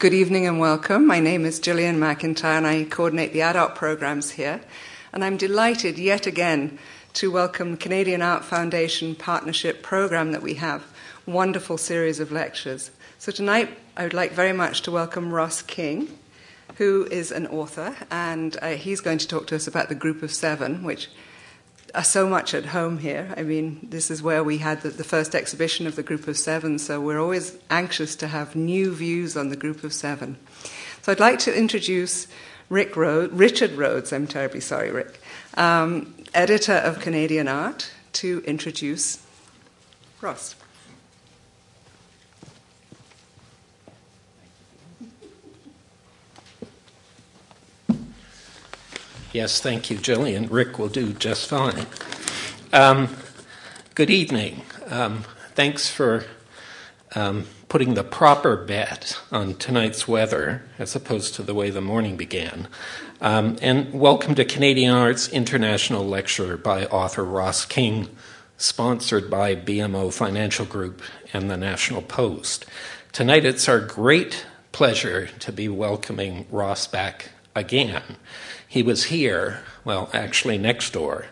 Good evening and welcome. My name is Gillian McIntyre and I coordinate the adult programs here. And I'm delighted yet again to welcome the Canadian Art Foundation partnership program that we have. Wonderful series of lectures. So tonight I would like very much to welcome Ross King, who is an author, and uh, he's going to talk to us about the Group of Seven, which are so much at home here. I mean, this is where we had the, the, first exhibition of the Group of Seven, so we're always anxious to have new views on the Group of Seven. So I'd like to introduce Rick Richard Rhodes, I'm terribly sorry, Rick, um, editor of Canadian Art, to introduce Ross. Yes, thank you, Gillian. Rick will do just fine. Um, good evening. Um, thanks for um, putting the proper bet on tonight's weather as opposed to the way the morning began. Um, and welcome to Canadian Arts International Lecture by author Ross King, sponsored by BMO Financial Group and the National Post. Tonight it's our great pleasure to be welcoming Ross back again. He was here, well, actually next door,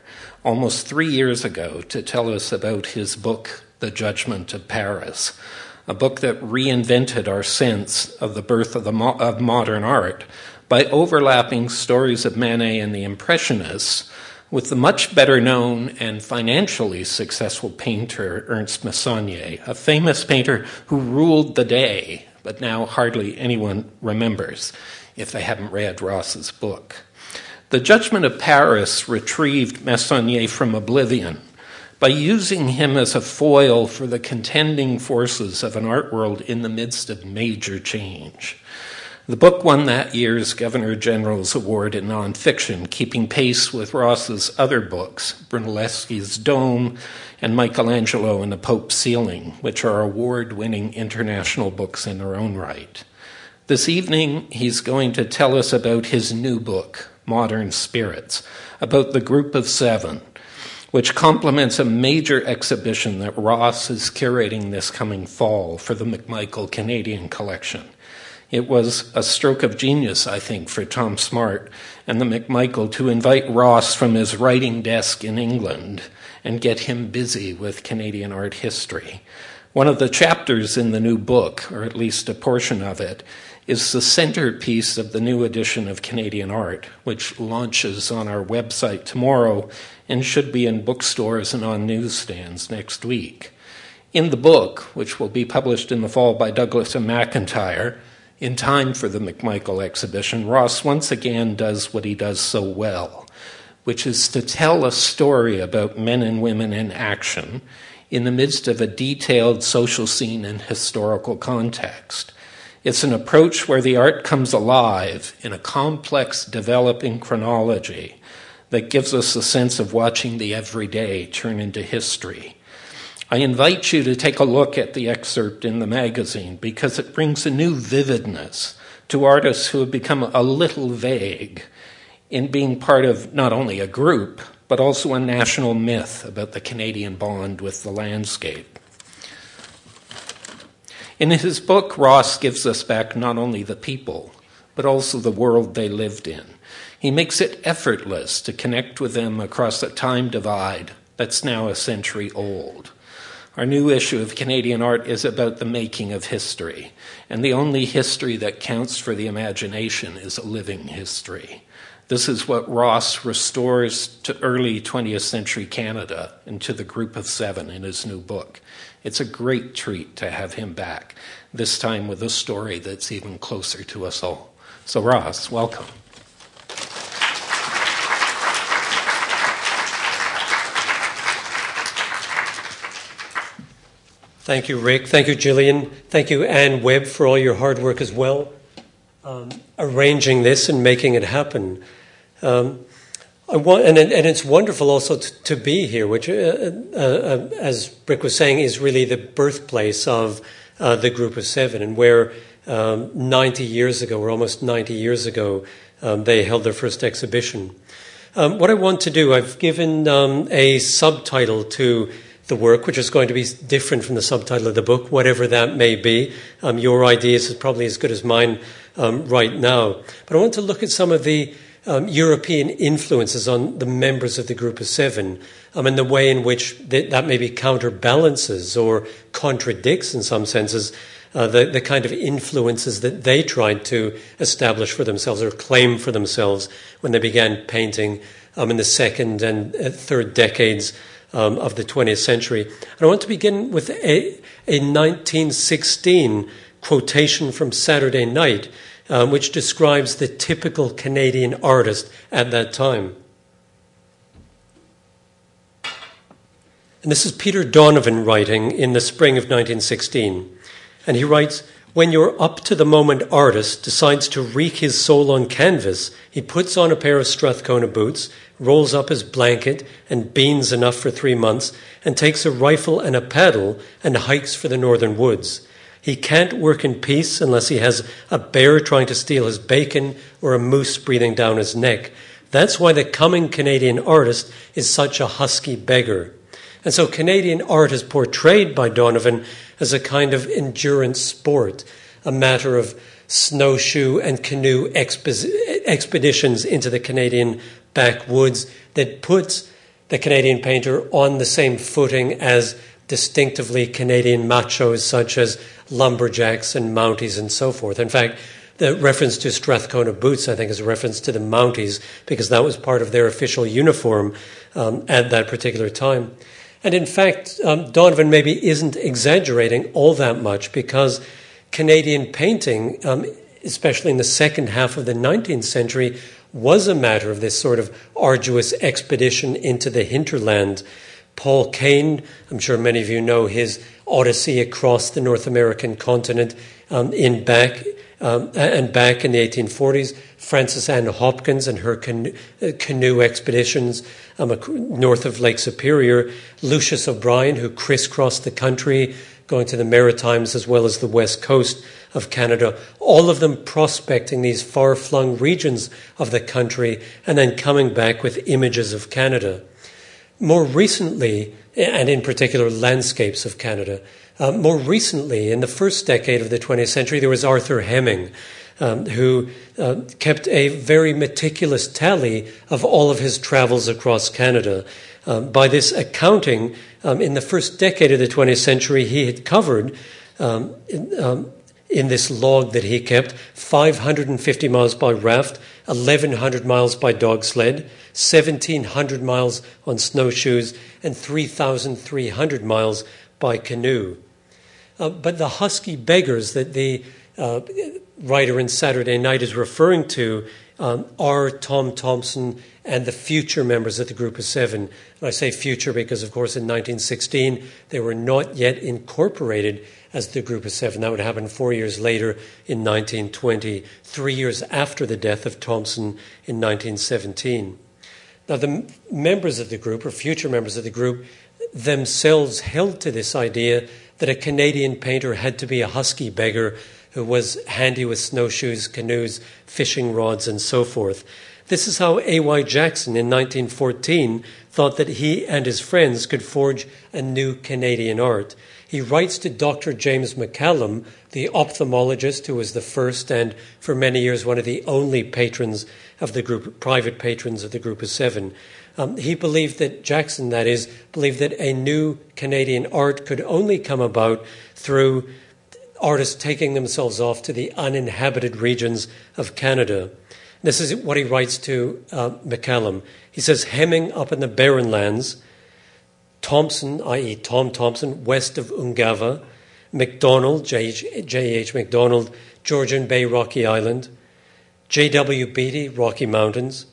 almost three years ago to tell us about his book, The Judgment of Paris, a book that reinvented our sense of the birth of, the mo- of modern art by overlapping stories of Manet and the Impressionists with the much better known and financially successful painter Ernst Meissonier, a famous painter who ruled the day, but now hardly anyone remembers if they haven't read Ross's book. The judgment of Paris retrieved Meissonier from oblivion by using him as a foil for the contending forces of an art world in the midst of major change. The book won that year's Governor General's Award in Nonfiction, keeping pace with Ross's other books, Brunelleschi's Dome and Michelangelo and the Pope's Ceiling, which are award winning international books in their own right. This evening, he's going to tell us about his new book, Modern Spirits, about the group of seven, which complements a major exhibition that Ross is curating this coming fall for the McMichael Canadian Collection. It was a stroke of genius, I think, for Tom Smart and the McMichael to invite Ross from his writing desk in England and get him busy with Canadian art history. One of the chapters in the new book, or at least a portion of it, is the centerpiece of the new edition of Canadian Art, which launches on our website tomorrow and should be in bookstores and on newsstands next week. In the book, which will be published in the fall by Douglas and McIntyre, in time for the McMichael exhibition, Ross once again does what he does so well, which is to tell a story about men and women in action in the midst of a detailed social scene and historical context. It's an approach where the art comes alive in a complex, developing chronology that gives us a sense of watching the everyday turn into history. I invite you to take a look at the excerpt in the magazine because it brings a new vividness to artists who have become a little vague in being part of not only a group, but also a national myth about the Canadian bond with the landscape. In his book, Ross gives us back not only the people, but also the world they lived in. He makes it effortless to connect with them across a time divide that's now a century old. Our new issue of Canadian art is about the making of history, and the only history that counts for the imagination is a living history. This is what Ross restores to early 20th century Canada and to the group of seven in his new book. It's a great treat to have him back, this time with a story that's even closer to us all. So, Ross, welcome. Thank you, Rick. Thank you, Gillian. Thank you, Anne Webb, for all your hard work as well, um, arranging this and making it happen. Um, and, and, it's wonderful also to, to be here, which, uh, uh, uh, as Rick was saying, is really the birthplace of uh, the Group of Seven, and where um, 90 years ago, or almost 90 years ago, um, they held their first exhibition. Um, what I want to do, I've given um, a subtitle to the work, which is going to be different from the subtitle of the book, whatever that may be. Um, your ideas is probably as good as mine um, right now. But I want to look at some of the um, European influences on the members of the group of seven um, and the way in which th- that maybe counterbalances or contradicts, in some senses, uh, the, the kind of influences that they tried to establish for themselves or claim for themselves when they began painting um, in the second and uh, third decades um, of the 20th century. And I want to begin with a, a 1916 quotation from Saturday Night, um, which describes the typical Canadian artist at that time. And this is Peter Donovan writing in the spring of 1916. And he writes, when your up to the moment artist decides to wreak his soul on canvas, he puts on a pair of Strathcona boots, rolls up his blanket and beans enough for three months, and takes a rifle and a paddle and hikes for the northern woods. He can't work in peace unless he has a bear trying to steal his bacon or a moose breathing down his neck. That's why the coming Canadian artist is such a husky beggar. And so Canadian art is portrayed by Donovan as a kind of endurance sport, a matter of snowshoe and canoe expeditions into the Canadian backwoods that puts the Canadian painter on the same footing as distinctively Canadian machos such as lumberjacks and Mounties and so forth. In fact, the reference to Strathcona boots, I think, is a reference to the Mounties because that was part of their official uniform um, at that particular time. And in fact, um, Donovan maybe isn't exaggerating all that much because Canadian painting, um, especially in the second half of the 19th century, was a matter of this sort of arduous expedition into the hinterland. Paul Kane, I'm sure many of you know his odyssey across the North American continent um, in back um, and back in the 1840s. Frances Anne Hopkins and her canoe, uh, canoe expeditions um, north of Lake Superior. Lucius O'Brien, who crisscrossed the country, going to the Maritimes as well as the west coast of Canada, all of them prospecting these far flung regions of the country and then coming back with images of Canada. More recently, and in particular landscapes of Canada, uh, more recently, in the first decade of the 20th century, there was Arthur Heming, um, who uh, kept a very meticulous tally of all of his travels across Canada. Um, by this accounting, um, in the first decade of the 20th century, he had covered um, in, this log that he kept 550 miles by raft, 1,100 miles by dog sled, 1,700 miles on snowshoes, and 3,300 miles by canoe. Uh, but the husky beggars that the uh, writer in Saturday Night is referring to um, are Tom Thomson and the future members of the Group of Seven. And I say future because, of course, in 1916 they were not yet incorporated as the Group of Seven. That would happen four years later in 1920, three years after the death of Thomson in 1917. Now, the members of the group, or future members of the group, themselves held to this idea that a Canadian painter had to be a husky beggar who was handy with snowshoes, canoes, fishing rods, and so forth. This is how A.Y. Jackson in 1914 thought that he and his friends could forge a new Canadian art. He writes to Dr. James MacCallum, the ophthalmologist who was the first and for many years one of the only patrons of the group, private patrons of the group of seven. Um, he believed that, Jackson that is, believed that a new Canadian art could only come about through artists taking themselves off to the uninhabited regions of Canada. This is what he writes to uh, MacCallum. He says, Heming up in the barren lands, Thomson, i.e., Tom Thomson, west of Ungava, MacDonald, J.H. MacDonald, Georgian Bay, Rocky Island, J.W. Beatty, Rocky Mountains,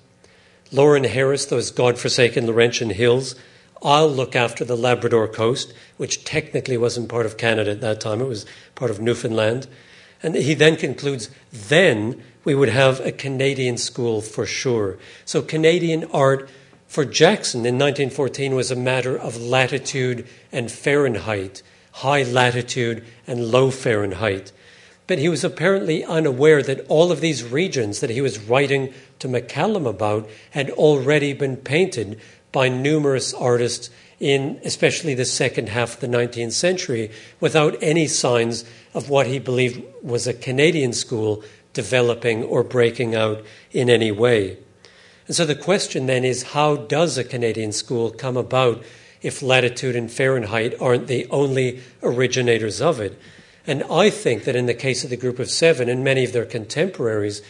Lawren Harris, those God-forsaken Laurentian hills, I'll look after the Labrador coast, which technically wasn't part of Canada at that time, it was part of Newfoundland. And he then concludes, then we would have a Canadian school for sure. So Canadian art for Jackson in 1914 was a matter of latitude and Fahrenheit, high latitude and low Fahrenheit. But he was apparently unaware that all of these regions that he was writing to MacCallum about had already been painted by numerous artists in especially the second half of the 19th century without any signs of what he believed was a Canadian school developing or breaking out in any way. And so the question then is how does a Canadian school come about if latitude and Fahrenheit aren't the only originators of it? And I think that in the case of the group of seven and many of their contemporaries,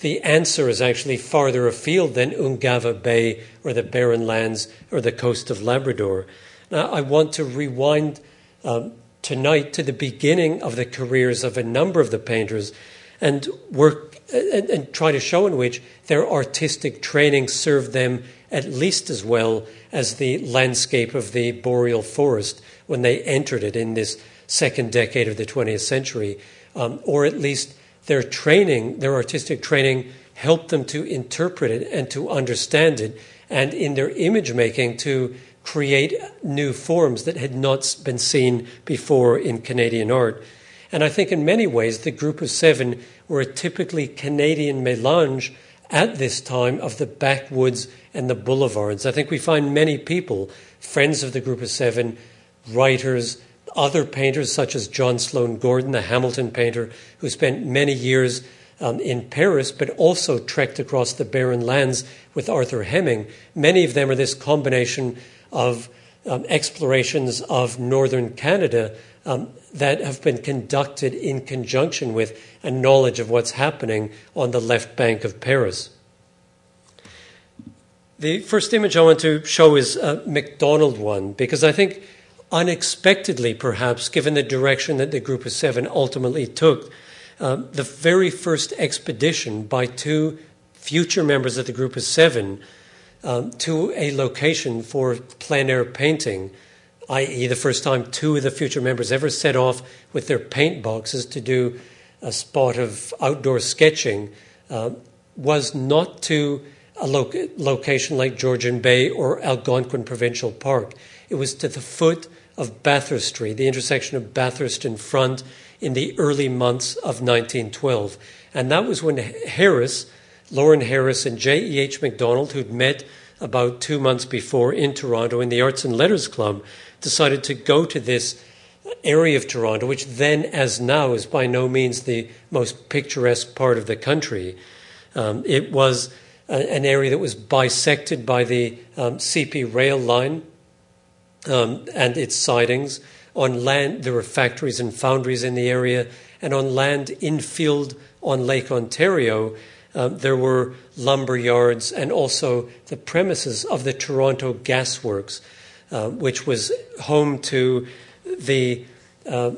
the answer is actually farther afield than Ungava Bay or the Barren Lands or the coast of Labrador. Now, I want to rewind um, tonight to the beginning of the careers of a number of the painters and work and, and try to show in which their artistic training served them at least as well as the landscape of the boreal forest when they entered it in this second decade of the 20th century, um, or at least their training, their artistic training, helped them to interpret it and to understand it, and in their image making to create new forms that had not been seen before in Canadian art. And I think in many ways the group of seven were a typically Canadian melange at this time of the backwoods and the boulevards. I think we find many people, friends of the group of seven, writers, other painters such as John Sloan Gordon, the Hamilton painter, who spent many years um, in Paris, but also trekked across the barren lands with Arthur Heming. Many of them are this combination of um, explorations of northern Canada um, that have been conducted in conjunction with a knowledge of what's happening on the left bank of Paris. The first image I want to show is a MacDonald one because I think unexpectedly, perhaps, given the direction that the Group of Seven ultimately took, uh, the very first expedition by two future members of the Group of Seven um, to a location for plein air painting, i.e., the first time two of the future members ever set off with their paint boxes to do a spot of outdoor sketching, uh, was not to a lo- location like Georgian Bay or Algonquin Provincial Park. It was to the foot of Bathurst Street, the intersection of Bathurst and Front, in the early months of 1912. And that was when Harris, Lawren Harris, and J.E.H. MacDonald, who'd met about two months before in Toronto in the Arts and Letters Club, decided to go to this area of Toronto, which then, as now, is by no means the most picturesque part of the country. Um, it was a, an area that was bisected by the um, CP rail line um, and its sidings. On land, there were factories and foundries in the area, and on land infield on Lake Ontario, um, there were lumber yards and also the premises of the Toronto Gas Works, uh, which was home to the uh,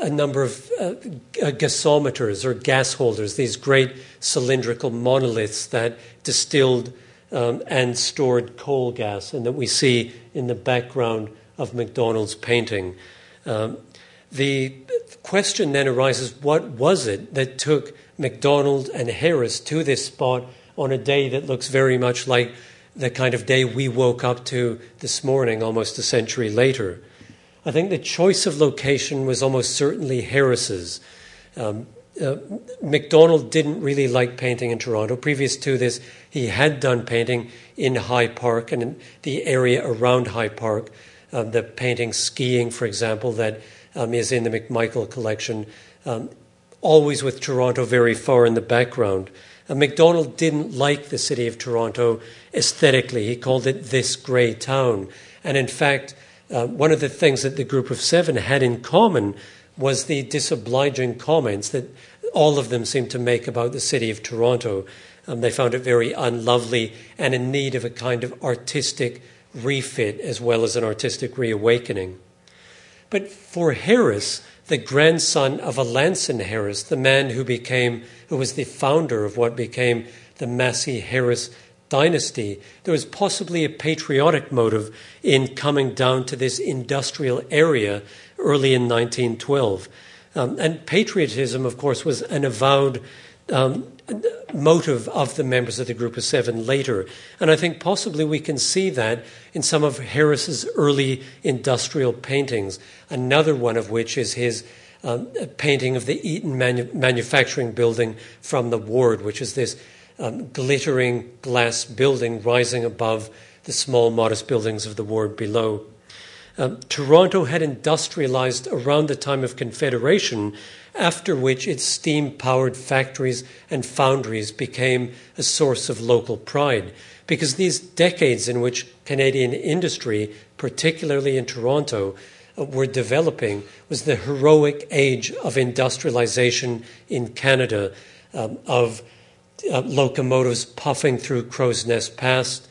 a number of uh, gasometers or gas holders, these great cylindrical monoliths that distilled um, and stored coal gas, and that we see in the background of MacDonald's painting. Um, the question then arises what was it that took MacDonald and Harris to this spot on a day that looks very much like the kind of day we woke up to this morning, almost a century later? I think the choice of location was almost certainly Harris's. Um, uh, MacDonald didn't really like painting in Toronto. Previous to this, he had done painting in High Park and in the area around High Park. Um, the painting Skiing, for example, that um, is in the McMichael collection, um, always with Toronto very far in the background. Uh, MacDonald didn't like the city of Toronto aesthetically. He called it this grey town. And in fact, uh, one of the things that the group of seven had in common was the disobliging comments that all of them seemed to make about the city of Toronto. Um, they found it very unlovely and in need of a kind of artistic refit as well as an artistic reawakening. But for Harris, the grandson of Alanson Harris, the man who became, who was the founder of what became the Massey Harris dynasty, there was possibly a patriotic motive in coming down to this industrial area early in 1912. Um, and patriotism, of course, was an avowed um, motive of the members of the Group of Seven later. And I think possibly we can see that in some of Harris's early industrial paintings, another one of which is his um, painting of the Eaton manu- manufacturing building from the ward, which is this um, glittering glass building rising above the small, modest buildings of the ward below. Um, Toronto had industrialized around the time of Confederation, after which its steam powered factories and foundries became a source of local pride. Because these decades in which Canadian industry, particularly in Toronto, uh, were developing was the heroic age of industrialization in Canada, um, of uh, locomotives puffing through Crow's Nest Pass,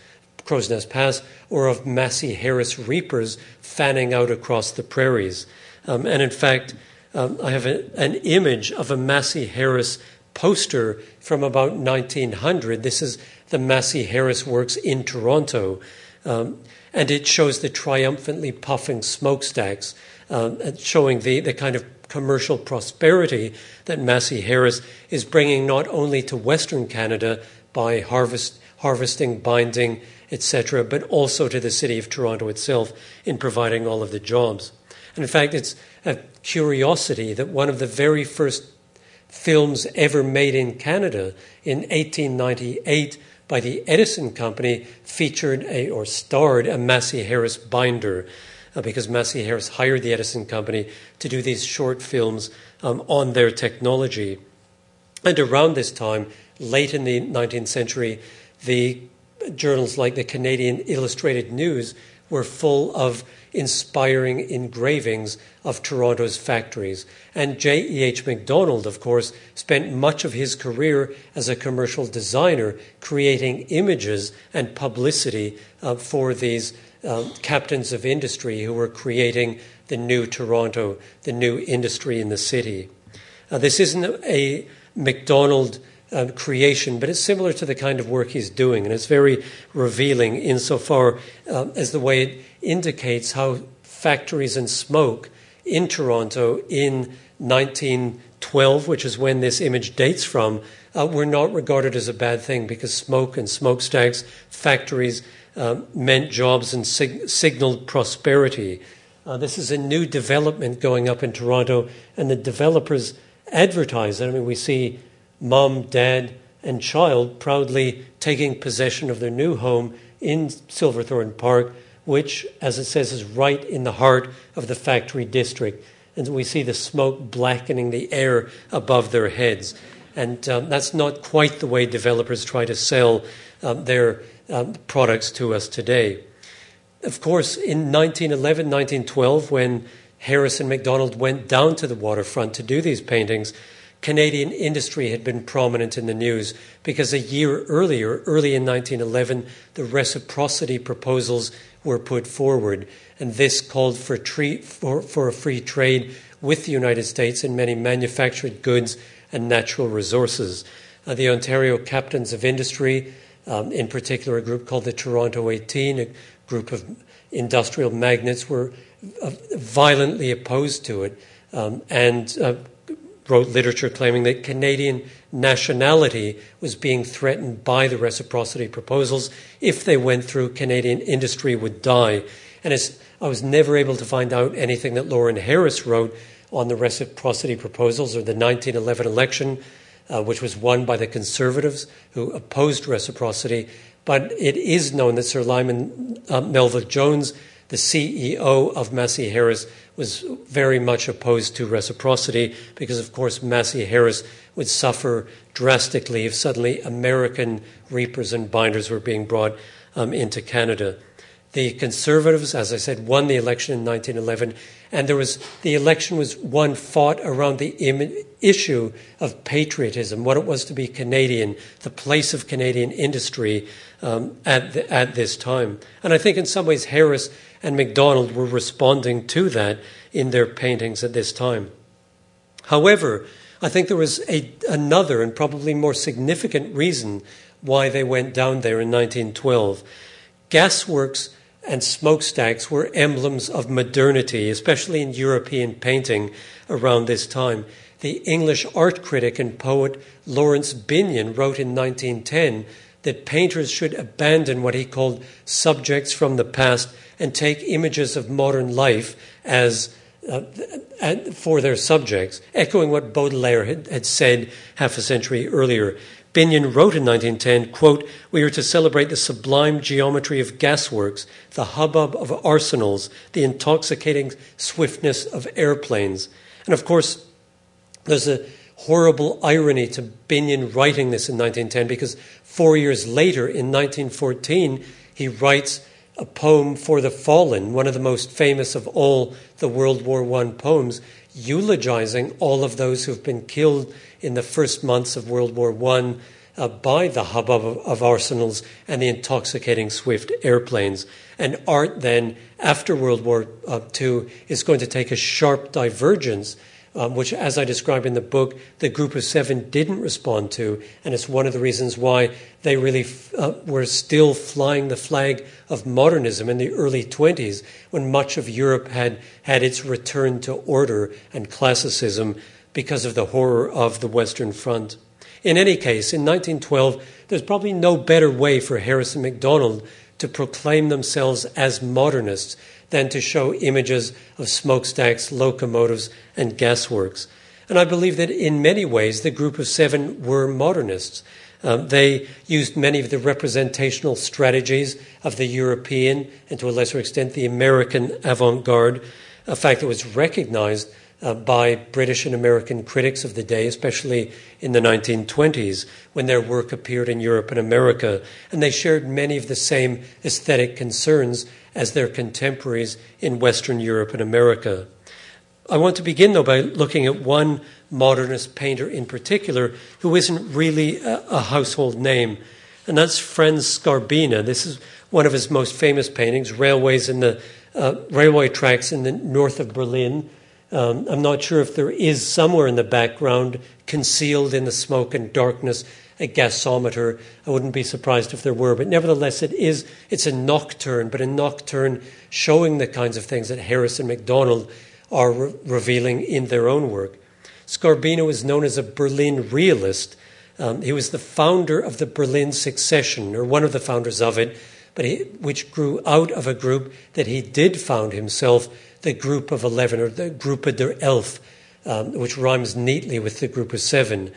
Crow's Nest Pass, or of Massey Harris reapers fanning out across the prairies. Um, and in fact, um, I have a, an image of a Massey Harris poster from about 1900. This is the Massey Harris Works in Toronto. Um, and it shows the triumphantly puffing smokestacks, um, showing the, the kind of commercial prosperity that Massey Harris is bringing not only to Western Canada by harvest, harvesting, binding, etc., but also to the city of Toronto itself in providing all of the jobs. And in fact, it's a curiosity that one of the very first films ever made in Canada in 1898 by the Edison Company featured a, or starred a Massey Harris binder uh, because Massey Harris hired the Edison Company to do these short films um, on their technology. And around this time, late in the 19th century, the journals like the Canadian Illustrated News were full of inspiring engravings of Toronto's factories. And J.E.H. Macdonald, of course, spent much of his career as a commercial designer creating images and publicity uh, for these um, captains of industry who were creating the new Toronto, the new industry in the city. Uh, this isn't a Macdonald um, creation, but it's similar to the kind of work he's doing, and it's very revealing insofar um, as the way it indicates how factories and smoke in Toronto in 1912, which is when this image dates from, uh, were not regarded as a bad thing because smoke and smokestacks, factories um, meant jobs and sig- signaled prosperity. Uh, this is a new development going up in Toronto, and the developers advertise it. I mean, we see mom, dad, and child proudly taking possession of their new home in Silverthorne Park, which, as it says, is right in the heart of the factory district. And we see the smoke blackening the air above their heads. And um, that's not quite the way developers try to sell um, their um, products to us today. Of course, in 1911, 1912, when Harris and Macdonald went down to the waterfront to do these paintings, Canadian industry had been prominent in the news because a year earlier, early in 1911, the reciprocity proposals were put forward, and this called for, for, for a free trade with the United States in many manufactured goods and natural resources. Uh, the Ontario Captains of Industry, um, in particular a group called the Toronto 18, a group of industrial magnates, were uh, violently opposed to it um, and uh, wrote literature claiming that Canadian nationality was being threatened by the reciprocity proposals. If they went through, Canadian industry would die. And I was never able to find out anything that Lawren Harris wrote on the reciprocity proposals or the 1911 election, uh, which was won by the Conservatives who opposed reciprocity. But it is known that Sir Lyman uh, Melville Jones, the CEO of Massey Harris, was very much opposed to reciprocity because, of course, Massey Harris would suffer drastically if suddenly American reapers and binders were being brought um, into Canada. The Conservatives, as I said, won the election in 1911, and there was the election was one fought around the Im- issue of patriotism, what it was to be Canadian, the place of Canadian industry um, at the, at this time. And I think in some ways Harris and Macdonald were responding to that in their paintings at this time. However, I think there was a, another and probably more significant reason why they went down there in 1912. Gasworks and smokestacks were emblems of modernity, especially in European painting around this time. The English art critic and poet Laurence Binyon wrote in 1910 that painters should abandon what he called subjects from the past and take images of modern life as uh, for their subjects, echoing what Baudelaire had, had said half a century earlier. Binyon wrote in 1910, quote, We are to celebrate the sublime geometry of gasworks, the hubbub of arsenals, the intoxicating swiftness of airplanes. And of course, there's a horrible irony to Binyon writing this in 1910 because four years later, in 1914, he writes a poem for the fallen, one of the most famous of all the World War I poems, eulogizing all of those who've been killed in the first months of World War I uh, by the hubbub of, of, arsenals and the intoxicating swift airplanes. And art then, after World War II, uh, is going to take a sharp divergence um, which, as I describe in the book, the group of seven didn't respond to. And it's one of the reasons why they really uh, were still flying the flag of modernism in the early 20s, when much of Europe had had its return to order and classicism because of the horror of the Western Front. In any case, in 1912, there's probably no better way for Harris and MacDonald to proclaim themselves as modernists than to show images of smokestacks, locomotives, and gasworks. And I believe that in many ways the group of seven were modernists. Um, they used many of the representational strategies of the European and to a lesser extent the American avant garde, a fact that was recognized uh, by British and American critics of the day, especially in the 1920s when their work appeared in Europe and America. And they shared many of the same aesthetic concerns as their contemporaries in Western Europe and America. I want to begin, though, by looking at one modernist painter in particular who isn't really a, a household name, and that's Franz Skarbina. This is one of his most famous paintings, railways in the uh, railway tracks in the north of Berlin. Um, I'm not sure if there is somewhere in the background, concealed in the smoke and darkness, a gasometer. I wouldn't be surprised if there were, but nevertheless, it is. It's a nocturne, but a nocturne showing the kinds of things that Harris and MacDonald are re- revealing in their own work. Skarbina was known as a Berlin realist. Um, he was the founder of the Berlin Secession, or one of the founders of it, but he, which grew out of a group that he did found himself, the Group of Eleven, or the Gruppe der Elf, um, which rhymes neatly with the Group of Seven.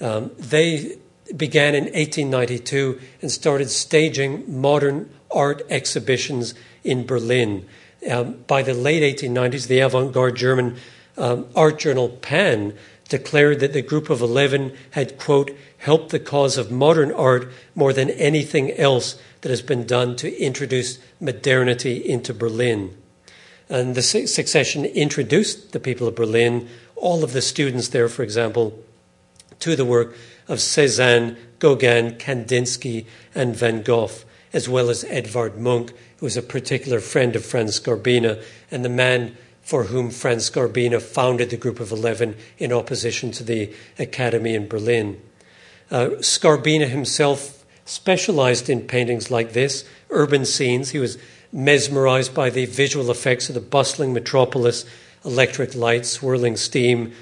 Um, they began in 1892 and started staging modern art exhibitions in Berlin. Um, by the late 1890s, the avant garde German um, art journal Pan declared that the group of 11 had, quote, helped the cause of modern art more than anything else that has been done to introduce modernity into Berlin. And the secession introduced the people of Berlin, all of the students there, for example, to the work of Cezanne, Gauguin, Kandinsky, and Van Gogh, as well as Edvard Munch, who was a particular friend of Franz Skarbina and the man for whom Franz Skarbina founded the Group of Eleven in opposition to the Academy in Berlin. Uh, Skarbina himself specialized in paintings like this, urban scenes. He was mesmerized by the visual effects of the bustling metropolis, electric lights, swirling steam,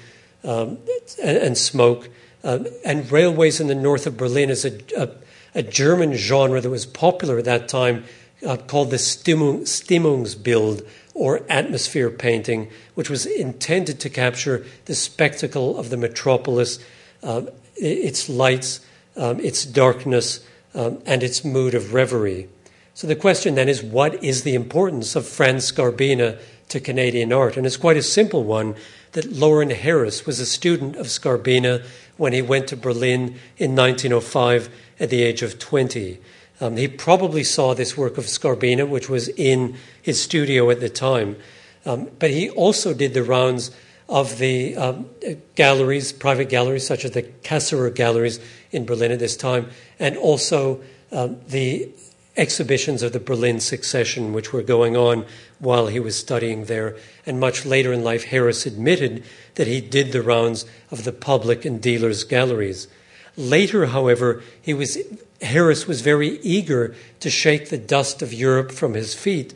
um, and, and, smoke. Uh, and railways in the north of Berlin is a, a, a, German genre that was popular at that time uh, called the Stimmung, Stimmungsbild or atmosphere painting, which was intended to capture the spectacle of the metropolis, uh, its lights, um, its darkness, um, and its mood of reverie. So the question then is what is the importance of Franz Skarbina to Canadian art? And it's quite a simple one that Lawren Harris was a student of Skarbina when he went to Berlin in 1905 at the age of 20. Um, he probably saw this work of Skarbina, which was in his studio at the time. Um, but he also did the rounds of the um, galleries, private galleries, such as the Cassirer galleries in Berlin at this time, and also um, the exhibitions of the Berlin Secession, which were going on while he was studying there. And much later in life, Harris admitted that he did the rounds of the public and dealers' galleries. Later, however, he was, Harris was very eager to shake the dust of Europe from his feet.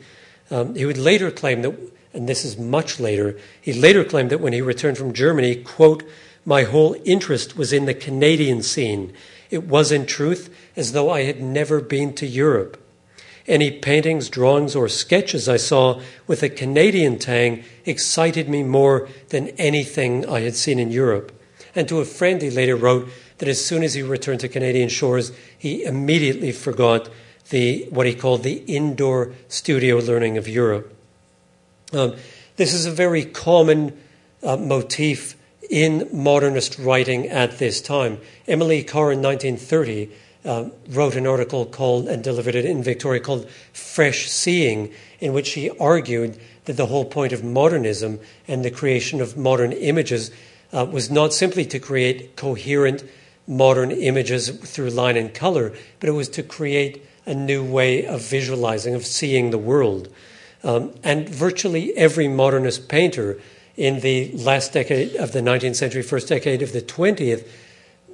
Um, he would later claim that, and this is much later, he later claimed that when he returned from Germany, quote, my whole interest was in the Canadian scene. It was, in truth, as though I had never been to Europe. Any paintings, drawings, or sketches I saw with a Canadian tang excited me more than anything I had seen in Europe. And to a friend, he later wrote that as soon as he returned to Canadian shores, he immediately forgot the, what he called the indoor studio learning of Europe. Um, this is a very common uh, motif in modernist writing at this time. Emily Carr in 1930 uh, wrote an article called and delivered it in Victoria called Fresh Seeing, in which she argued that the whole point of modernism and the creation of modern images uh, was not simply to create coherent modern images through line and color, but it was to create a new way of visualizing, of seeing the world. Um, and virtually every modernist painter in the last decade of the 19th century, first decade of the 20th,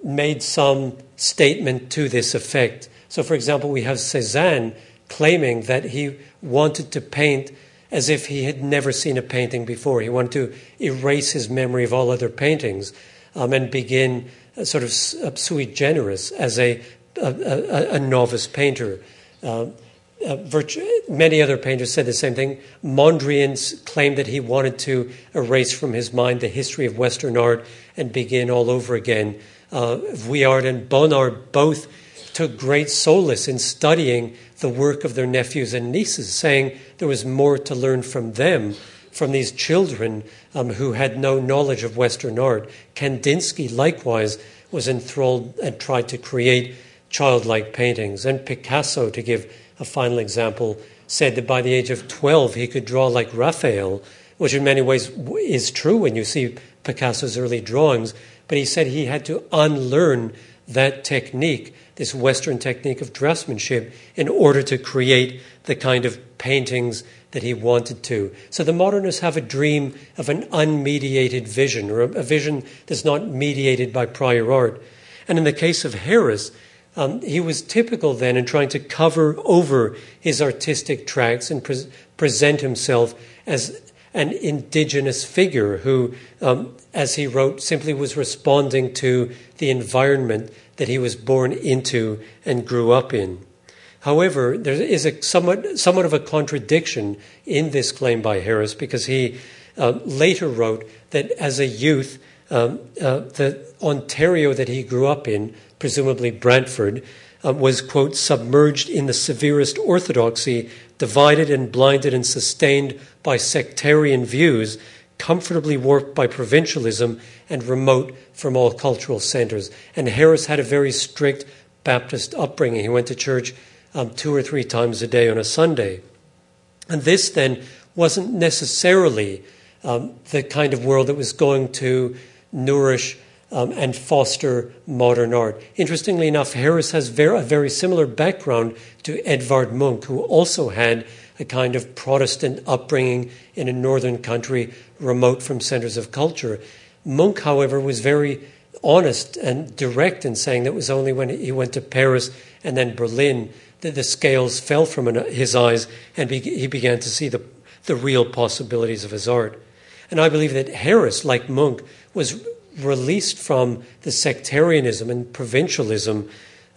made some statement to this effect. So, for example, we have Cezanne claiming that he wanted to paint as if he had never seen a painting before. He wanted to erase his memory of all other paintings um, and begin sort of sui generis as a, a, a novice painter. Uh, uh, virtu- many other painters said the same thing. Mondrian claimed that he wanted to erase from his mind the history of Western art and begin all over again. Uh, Vuillard and Bonnard both took great solace in studying the work of their nephews and nieces, saying there was more to learn from them, from these children um, who had no knowledge of Western art. Kandinsky, likewise, was enthralled and tried to create childlike paintings. And Picasso, to give a final example, said that by the age of 12 he could draw like Raphael, which in many ways is true when you see Picasso's early drawings. But he said he had to unlearn that technique, this Western technique of draftsmanship, in order to create the kind of paintings that he wanted to. So the modernists have a dream of an unmediated vision, or a, vision that's not mediated by prior art. And in the case of Harris, um, he was typical then in trying to cover over his artistic tracks and pre- present himself as an indigenous figure who, um, as he wrote, simply was responding to the environment that he was born into and grew up in. However, there is a somewhat, somewhat of a contradiction in this claim by Harris because he uh, later wrote that as a youth, um, uh, the Ontario that he grew up in, presumably Brantford, uh, was, quote, submerged in the severest orthodoxy, divided and blinded and sustained by sectarian views, comfortably warped by provincialism, and remote from all cultural centers. And Harris had a very strict Baptist upbringing. He went to church um, two or three times a day on a Sunday. And this then wasn't necessarily um, the kind of world that was going to nourish um, and foster modern art. Interestingly enough, Harris has very, a very similar background to Edvard Munch, who also had a kind of Protestant upbringing in a northern country remote from centers of culture. Munch, however, was very honest and direct in saying that it was only when he went to Paris and then Berlin that the scales fell from his eyes and he began to see the, the real possibilities of his art. And I believe that Harris, like Munch, was released from the sectarianism and provincialism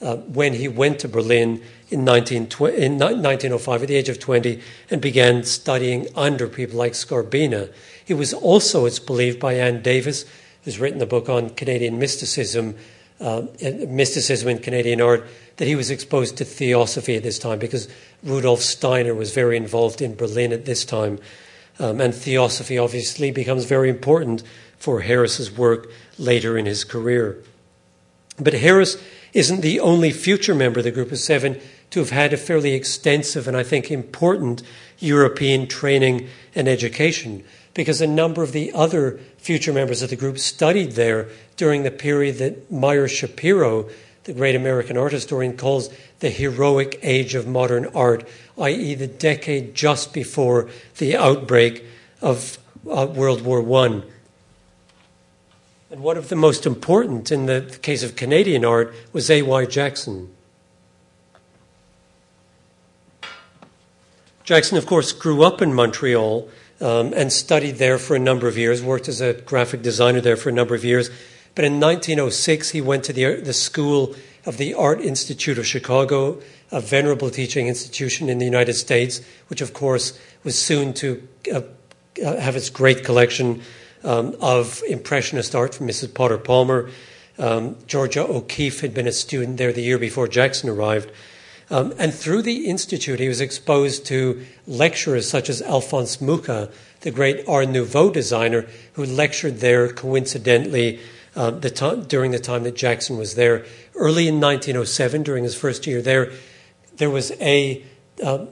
uh, when he went to Berlin in, 19, in 1905 at the age of 20 and began studying under people like Skarbina. He was also, it's believed by Anne Davis, who's written the book on Canadian mysticism, uh, mysticism in Canadian art, that he was exposed to theosophy at this time because Rudolf Steiner was very involved in Berlin at this time. Um, and theosophy obviously becomes very important for Harris's work later in his career. But Harris isn't the only future member of the group of seven to have had a fairly extensive and I think important European training and education, because a number of the other future members of the group studied there during the period that Meyer Schapiro, the great American art historian, calls the heroic age of modern art, i.e., the decade just before the outbreak of uh, World War I. And one of the most important in the case of Canadian art was A.Y. Jackson. Jackson, of course, grew up in Montreal um, and studied there for a number of years, worked as a graphic designer there for a number of years, But in 1906, he went to the, the School of the Art Institute of Chicago, a venerable teaching institution in the United States, which, of course, was soon to uh, uh have its great collection um, of Impressionist art from Mrs. Potter Palmer. Um, Georgia O'Keeffe had been a student there the year before Jackson arrived. Um, and through the Institute, he was exposed to lecturers such as Alphonse Mucha, the great Art Nouveau designer, who lectured there coincidentally uh, the during the time that Jackson was there. Early in 1907, during his first year there, there was a uh,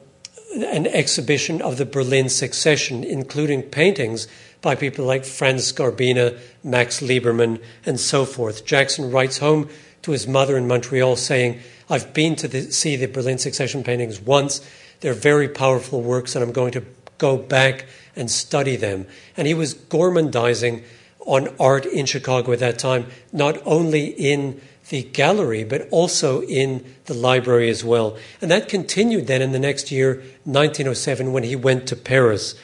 an exhibition of the Berlin Secession, including paintings by people like Franz Skarbina, Max Liebermann, and so forth. Jackson writes home to his mother in Montreal saying, I've been to the, see the Berlin Secession paintings once. They're very powerful works, and I'm going to go back and study them. And he was gormandizing on art in Chicago at that time, not only in the gallery, but also in the library as well. And that continued then in the next year, 1907, when he went to Paris.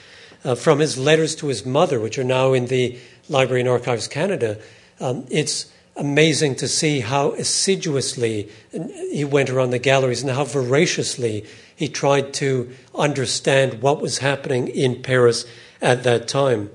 Uh, from his letters to his mother, which are now in the Library and Archives Canada, um, it's amazing to see how assiduously he went around the galleries and how voraciously he tried to understand what was happening in Paris at that time.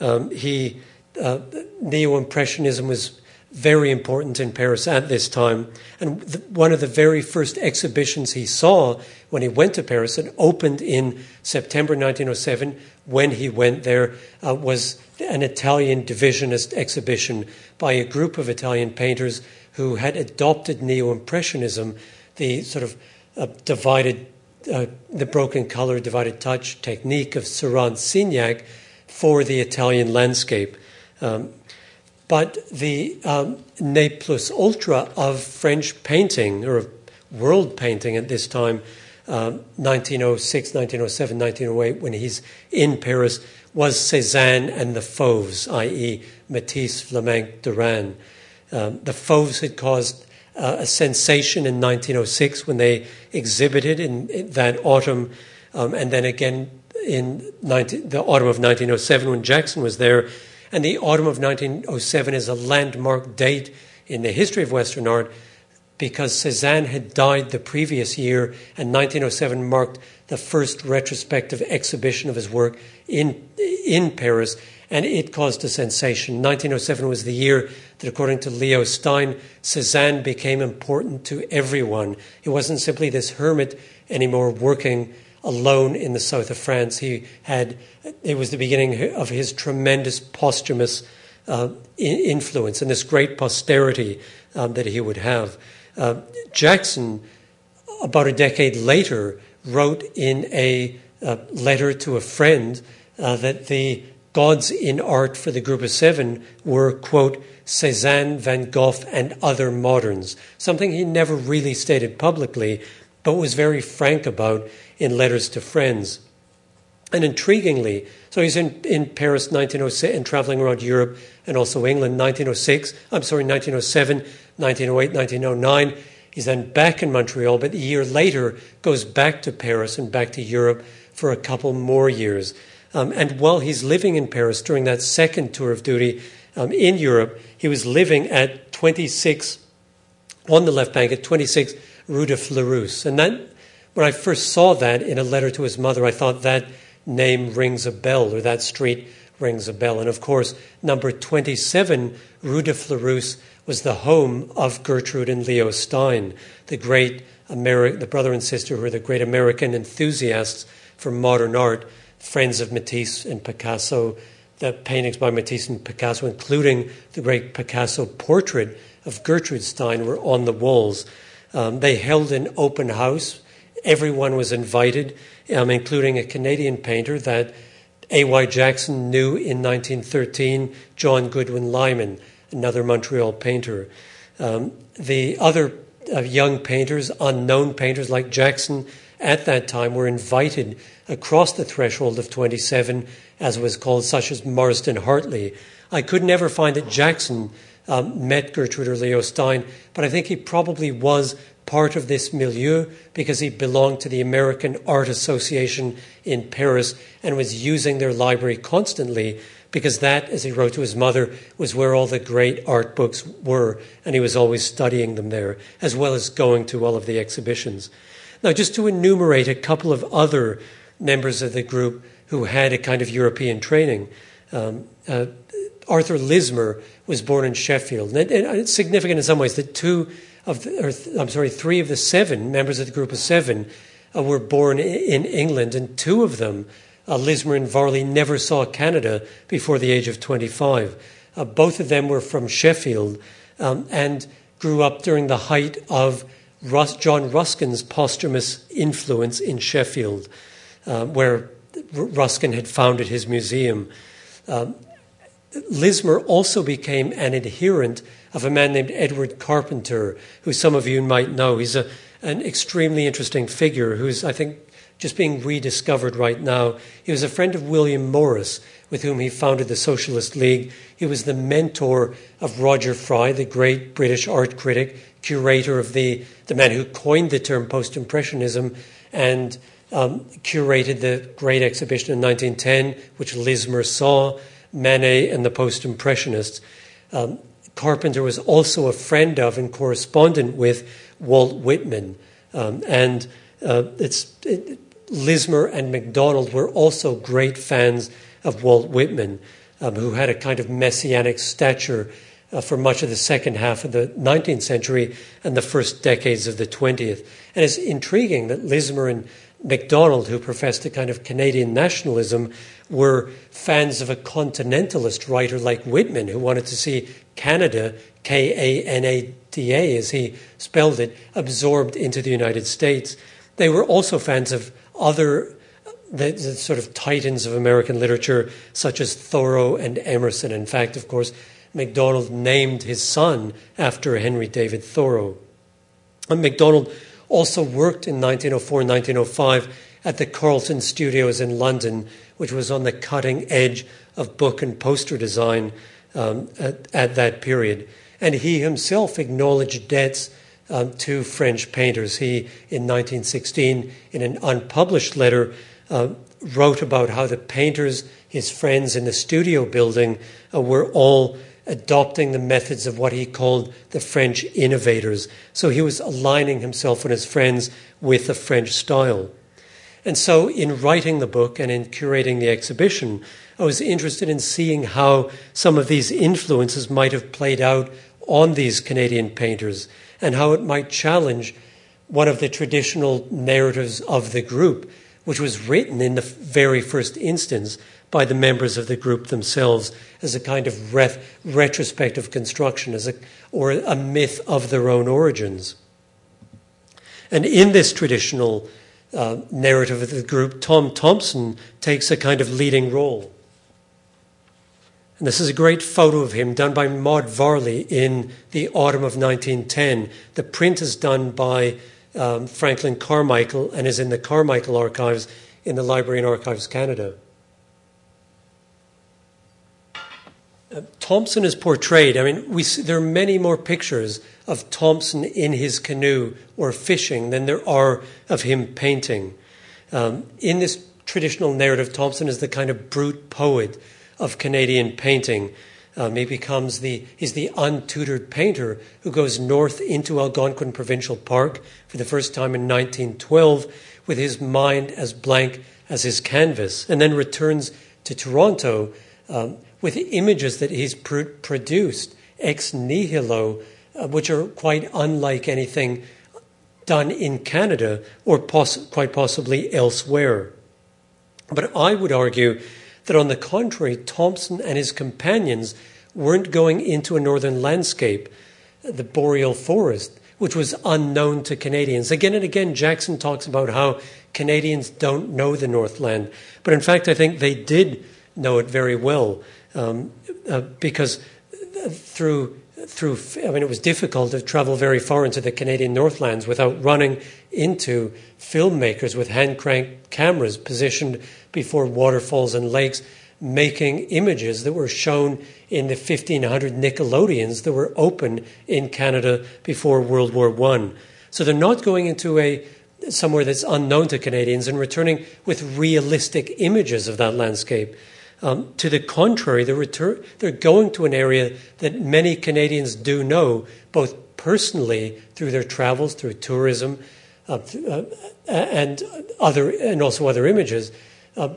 Um, he uh, Neo Impressionism was very important in Paris at this time. And one of the very first exhibitions he saw when he went to Paris and opened in September 1907 when he went there uh, was an Italian divisionist exhibition by a group of Italian painters who had adopted Neo Impressionism, the sort of uh, divided, uh, the broken color, divided touch technique of Seurat Signac for the Italian landscape. Um, but the um, ne plus ultra of French painting, or of world painting at this time, um, 1906, 1907, 1908, when he's in Paris, was Cezanne and the Fauves, i.e., Matisse, Vlaminck, Derain. Um, the Fauves had caused uh, a sensation in 1906 when they exhibited in, in that autumn, um, and then again in 19, the autumn of 1907 when Jackson was there and the autumn of 1907 is a landmark date in the history of Western art because Cezanne had died the previous year, and 1907 marked the first retrospective exhibition of his work in, in Paris, and it caused a sensation. 1907 was the year that, according to Leo Stein, Cezanne became important to everyone. He wasn't simply this hermit anymore working alone in the south of France. He had it was the beginning of his tremendous posthumous uh, influence and this great posterity um, that he would have. Uh, Jackson, about a decade later, wrote in a uh, letter to a friend uh, that the gods in art for the group of seven were, quote, Cezanne, Van Gogh, and other moderns, something he never really stated publicly, but was very frank about in letters to friends. And intriguingly, so he's in, in Paris 1906 and traveling around Europe and also England 1906, I'm sorry, 1907, 1908, 1909. He's then back in Montreal, but a year later goes back to Paris and back to Europe for a couple more years. Um, and while he's living in Paris during that second tour of duty um, in Europe, he was living at 26 on the left bank at 26 Rue de Fleurus. And that, when I first saw that in a letter to his mother, I thought that name rings a bell, or that street rings a bell. And of course, number 27, Rue de Fleurus, was the home of Gertrude and Leo Stein, the great Ameri- the brother and sister who were the great American enthusiasts for modern art, friends of Matisse and Picasso, the paintings by Matisse and Picasso, including the great Picasso portrait of Gertrude Stein, were on the walls. Um, they held an open house. Everyone was invited um, including a Canadian painter that A.Y. Jackson knew in 1913, John Goodwin Lyman, another Montreal painter. Um, the other uh, young painters, unknown painters like Jackson at that time, were invited across the threshold of 27, as was called, such as Marsden Hartley. I could never find that Jackson um, met Gertrude or Leo Stein, but I think he probably was part of this milieu because he belonged to the American Art Association in Paris and was using their library constantly because that, as he wrote to his mother, was where all the great art books were, and he was always studying them there, as well as going to all of the exhibitions. Now, just to enumerate a couple of other members of the group who had a kind of European training. Um, uh, Arthur Lismer was born in Sheffield. And, it's significant in some ways that two of, the, or I'm sorry, three of the seven members of the group of seven uh, were born in England, and two of them, Lismer and Varley, never saw Canada before the age of 25. Uh, both of them were from Sheffield um, and grew up during the height of Rus- John Ruskin's posthumous influence in Sheffield, uh, where Ruskin had founded his museum. Um, Lismer also became an adherent of a man named Edward Carpenter, who some of you might know. He's a, an extremely interesting figure who's, I think, just being rediscovered right now. He was a friend of William Morris, with whom he founded the Socialist League. He was the mentor of Roger Fry, the great British art critic, curator of the, the man who coined the term post impressionism, and um, curated the great exhibition in 1910, which Lismer saw, Manet and the Post Impressionists. Um, Carpenter was also a friend of and correspondent with Walt Whitman. Um, and uh, it's, it, Lismer and MacDonald were also great fans of Walt Whitman, um, who had a kind of messianic stature uh, for much of the second half of the 19th century and the first decades of the 20th. And it's intriguing that Lismer and MacDonald, who professed a kind of Canadian nationalism, were fans of a continentalist writer like Whitman, who wanted to see Canada, K A N A D A, as he spelled it, absorbed into the United States. They were also fans of other the, the, sort of titans of American literature, such as Thoreau and Emerson. In fact, of course, MacDonald named his son after Henry David Thoreau. And MacDonald also worked in 1904 and 1905 at the Carlton Studios in London, which was on the cutting edge of book and poster design um, at, at, that period. And he himself acknowledged debts um, French painters. He, in 1916, in an unpublished letter, uh, wrote about how the painters, his friends in the studio building, uh, were all adopting the methods of what he called the French innovators. So he was aligning himself and his friends with the French style. And so, in writing the book and in curating the exhibition, I was interested in seeing how some of these influences might have played out on these Canadian painters and how it might challenge one of the traditional narratives of the group, which was written in the very first instance by the members of the group themselves as a kind of retrospective construction, as a, or a myth of their own origins. And in this traditional uh, narrative of the group, Tom Thomson takes a kind of leading role. And this is a great photo of him done by Maud Varley in the autumn of 1910. The print is done by um, Franklin Carmichael and is in the Carmichael archives in the Library and Archives Canada. Uh, Thomson is portrayed. I mean, we see, there are many more pictures of Thomson in his canoe or fishing than there are of him painting. Um, in this traditional narrative, Thomson is the kind of brute poet of Canadian painting. Um, he becomes the he's the untutored painter who goes north into Algonquin Provincial Park for the first time in 1912 with his mind as blank as his canvas, and then returns to Toronto. Um, with images that he's pr- produced ex nihilo, uh, which are quite unlike anything done in Canada or poss- quite possibly elsewhere. But I would argue that, on the contrary, Thomson and his companions weren't going into a northern landscape, the boreal forest, which was unknown to Canadians. Again and again, Jackson talks about how Canadians don't know the Northland, but in fact, I think they did know it very well um, uh, because through through I mean it was difficult to travel very far into the Canadian Northlands without running into filmmakers with hand crank cameras positioned before waterfalls and lakes making images that were shown in the 1500 Nickelodeons that were open in Canada before World War One. So they're not going into a somewhere that's unknown to Canadians and returning with realistic images of that landscape. Um, to the contrary, they're, return, they're going to an area that many Canadians do know, both personally through their travels, through tourism, uh, uh, and other, and also other images. Uh,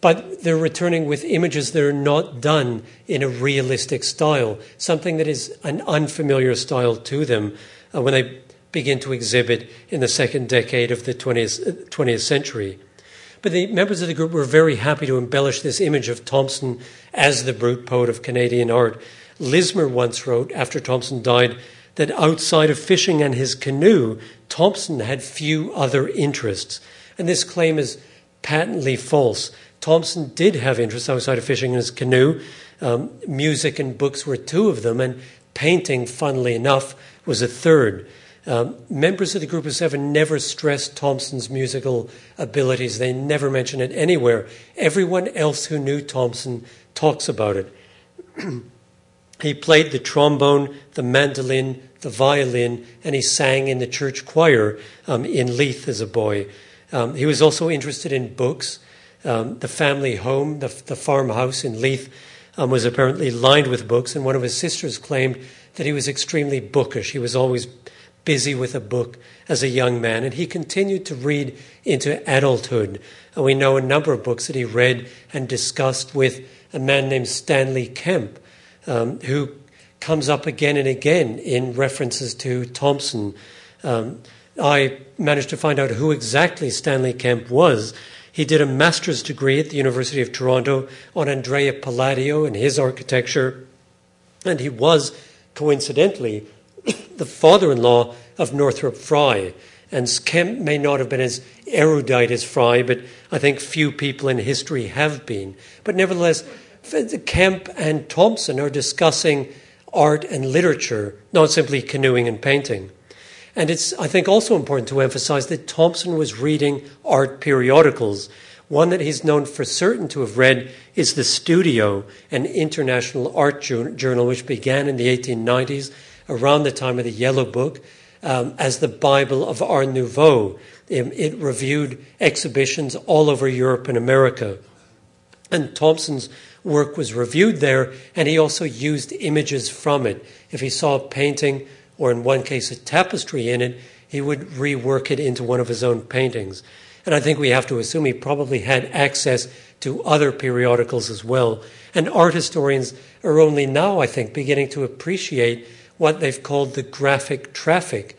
but they're returning with images that are not done in a realistic style, something that is an unfamiliar style to them uh, when they begin to exhibit in the second decade of the 20th, 20th century. But the members of the group were very happy to embellish this image of Thomson as the brute poet of Canadian art. Lismer once wrote, after Thomson died, that outside of fishing and his canoe, Thomson had few other interests. And this claim is patently false. Thomson did have interests outside of fishing and his canoe. Um, music and books were two of them, and painting, funnily enough, was a third. Um, members of the group of seven never stressed Thomson's musical abilities. They never mention it anywhere. Everyone else who knew Thomson talks about it. he played the trombone, the mandolin, the violin, and he sang in the church choir um, in Leith as a boy. Um, he was also interested in books. Um, the family home, the, the farmhouse in Leith, um, was apparently lined with books, and one of his sisters claimed that he was extremely bookish. He was always busy with a book as a young man, and he continued to read into adulthood. And we know a number of books that he read and discussed with a man named Stanley Kemp, um, who comes up again and again in references to Thomson. Um, I managed to find out who exactly Stanley Kemp was. He did a master's degree at the University of Toronto on Andrea Palladio and his architecture, and he was, coincidentally, the father in law of Northrop Frye. And Kemp may not have been as erudite as Frye, but I think few people in history have been. But nevertheless, Kemp and Thomson are discussing art and literature, not simply canoeing and painting. And it's, I think, also important to emphasize that Thomson was reading art periodicals. One that he's known for certain to have read is The Studio, an international art journal which began in the 1890s around the time of the Yellow Book um, as the Bible of Art Nouveau. It, it reviewed exhibitions all over Europe and America. And Thomson's work was reviewed there, and he also used images from it. If he saw a painting, or in one case, a tapestry in it, he would rework it into one of his own paintings. And I think we have to assume he probably had access to other periodicals as well. And art historians are only now, I think, beginning to appreciate what they've called the graphic traffic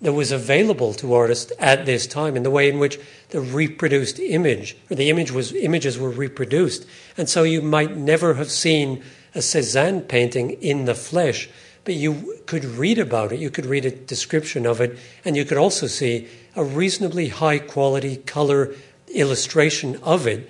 that was available to artists at this time in the way in which the reproduced image or the image was images were reproduced. And so you might never have seen a Cezanne painting in the flesh but you could read about it. You could read a description of it and you could also see a reasonably high quality color illustration of it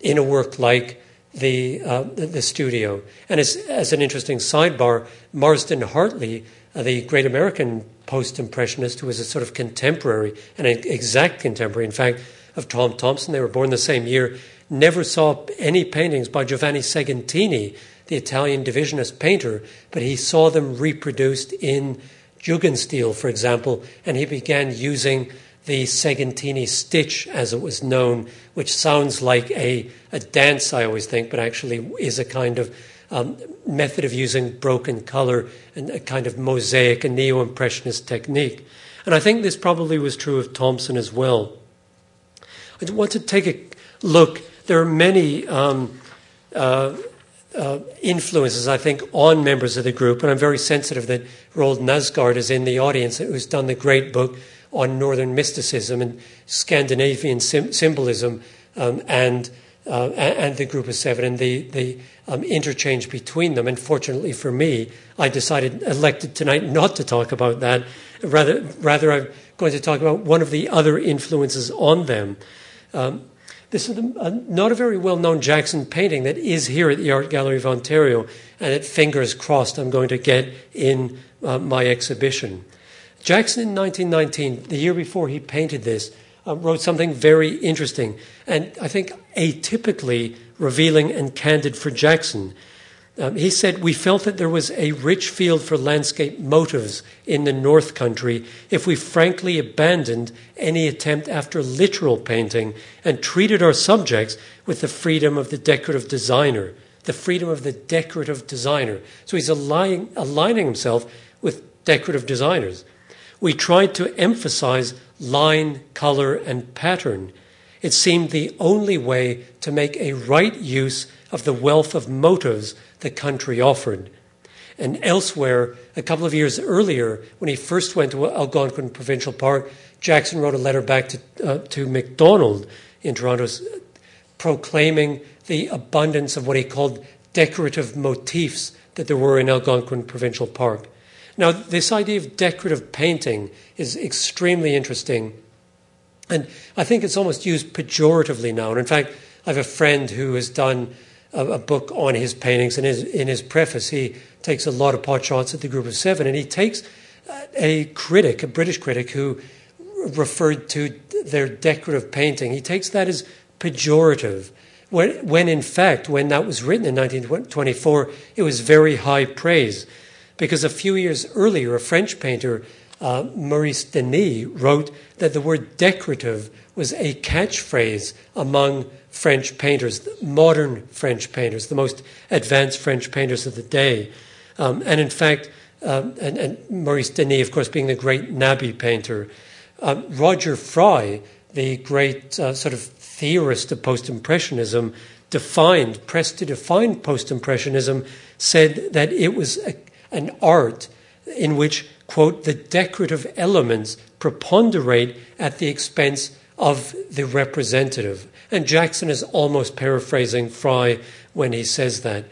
in a work like the, uh, the, studio. And as, as an interesting sidebar, Marsden Hartley, uh, the great American post impressionist who was a sort of contemporary, an exact contemporary, in fact, of Tom Thomson, they were born the same year, never saw any paintings by Giovanni Segantini, the Italian divisionist painter, but he saw them reproduced in Jugendstil, for example, and he began using the Segantini stitch, as it was known, which sounds like a, a dance, I always think, but actually is a kind of um, method of using broken color and a kind of mosaic, a neo impressionist technique. And I think this probably was true of Thomson as well. I want to take a look. There are many um, uh, uh, influences, I think, on members of the group, and I'm very sensitive that Roald Nasgaard is in the audience, who's done the great book on Northern mysticism and Scandinavian sim- symbolism um, and, uh, and the group of seven and the, the um, interchange between them. And fortunately for me, I decided, elected tonight, not to talk about that. Rather, rather I'm going to talk about one of the other influences on them. Um, this is a, not a very well known Jackson painting that is here at the Art Gallery of Ontario, and at fingers crossed I'm going to get in uh, my exhibition. Jackson in 1919, the year before he painted this, uh, wrote something very interesting and I think atypically revealing and candid for Jackson. Um, he said, We felt that there was a rich field for landscape motives in the North Country if we frankly abandoned any attempt after literal painting and treated our subjects with the freedom of the decorative designer. The freedom of the decorative designer. So he's aligning, aligning himself with decorative designers. We tried to emphasize line, color, and pattern. It seemed the only way to make a right use of the wealth of motives the country offered. And elsewhere, a couple of years earlier, when he first went to Algonquin Provincial Park, Jackson wrote a letter back to, uh, to Macdonald in Toronto proclaiming the abundance of what he called decorative motifs that there were in Algonquin Provincial Park. Now, this idea of decorative painting is extremely interesting. And I think it's almost used pejoratively now. And in fact, I have a friend who has done a, a book on his paintings, and his, in his preface, he takes a lot of pot shots at the group of seven, and he takes a critic, a British critic, who referred to their decorative painting, he takes that as pejorative. When, when in fact, when that was written in 1924, it was very high praise. Because a few years earlier, a French painter, uh, Maurice Denis, wrote that the word decorative was a catchphrase among French painters, modern French painters, the most advanced French painters of the day. Um, and in fact, um, and, and, Maurice Denis, of course, being the great Nabi painter, um, Roger Fry, the great uh, sort of theorist of post Impressionism, defined, pressed to define post Impressionism, said that it was a, an art in which, quote, the decorative elements preponderate at the expense of the representative. And Jackson is almost paraphrasing Fry when he says that.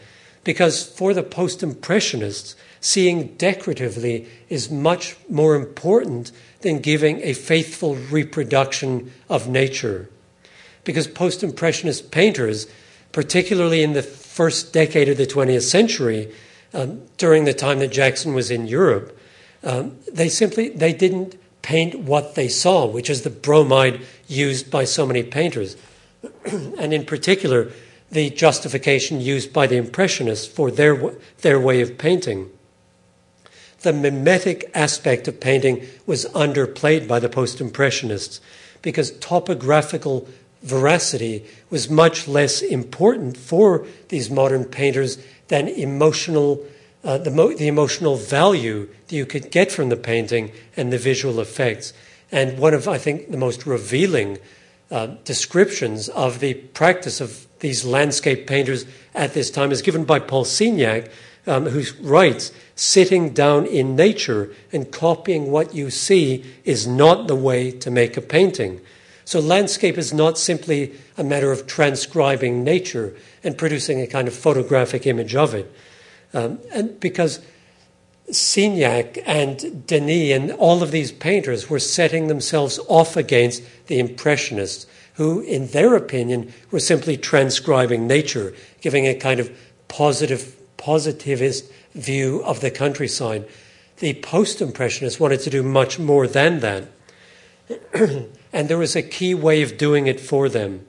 Because for the post Impressionists, seeing decoratively is much more important than giving a faithful reproduction of nature. Because post Impressionist painters, particularly in the first decade of the 20th century, during the time that Jackson was in Europe, um, they simply they didn't paint what they saw, which is the bromide used by so many painters. and in particular, the justification used by the Impressionists for their, their way of painting. The mimetic aspect of painting was underplayed by the post Impressionists because topographical veracity was much less important for these modern painters than emotional, uh, the, mo- the emotional value that you could get from the painting and the visual effects. And one of, I think, the most revealing uh, descriptions of the practice of these landscape painters at this time is given by Paul Signac, um, who writes, Sitting down in nature and copying what you see is not the way to make a painting. So, landscape is not simply a matter of transcribing nature and producing a kind of photographic image of it. Um, and because Signac and Denis and all of these painters were setting themselves off against the Impressionists, who, in their opinion, were simply transcribing nature, giving a kind of positive, positivist view of the countryside. The post Impressionists wanted to do much more than that. and there was a key way of doing it for them.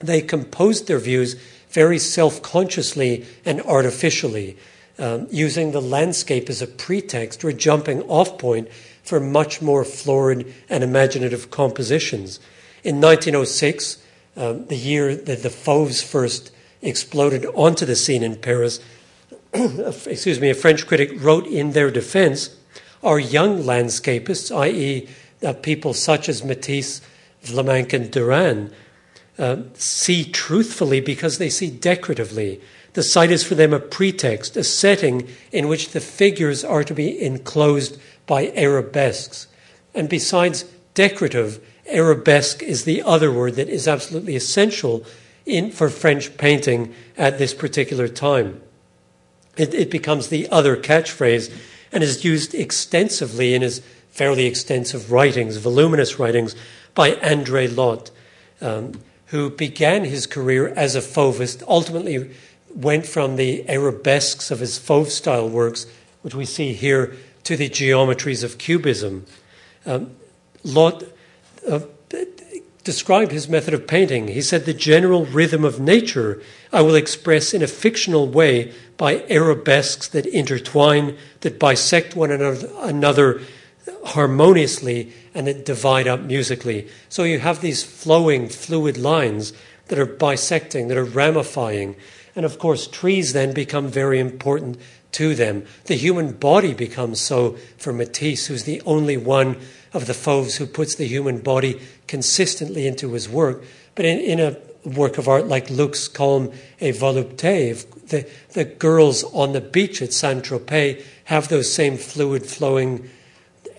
They composed their views very self consciously and artificially um, using the landscape as a pretext or a jumping off point for much more florid and imaginative compositions. In 1906, um, the year that the Fauves first exploded onto the scene in Paris, excuse me, a French critic wrote in their defense, our young landscapists, i.e., uh, people such as Matisse, Vlaminck, and Derain, uh, see truthfully because they see decoratively. The site is for them a pretext, a setting in which the figures are to be enclosed by arabesques. And besides decorative, arabesque is the other word that is absolutely essential in, for French painting at this particular time. It, it becomes the other catchphrase and is used extensively in his fairly extensive writings, voluminous writings, by Andre Lhote, um, who began his career as a Fauvist, ultimately went from the arabesques of his Fauve style works, which we see here, to the geometries of Cubism. Um, Lhote uh, described his method of painting. He said, The general rhythm of nature I will express in a fictional way by arabesques that intertwine, that bisect one another harmoniously, and it divide up musically. So you have these flowing, fluid lines that are bisecting, that are ramifying. And of course, trees then become very important to them. The human body becomes so for Matisse, who's the only one of the Fauves who puts the human body consistently into his work. But in, in a work of art like Luxe Calme et Volupté, the, the girls on the beach at Saint Tropez have those same fluid flowing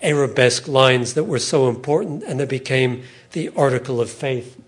arabesque lines that were so important and that became the article of faith.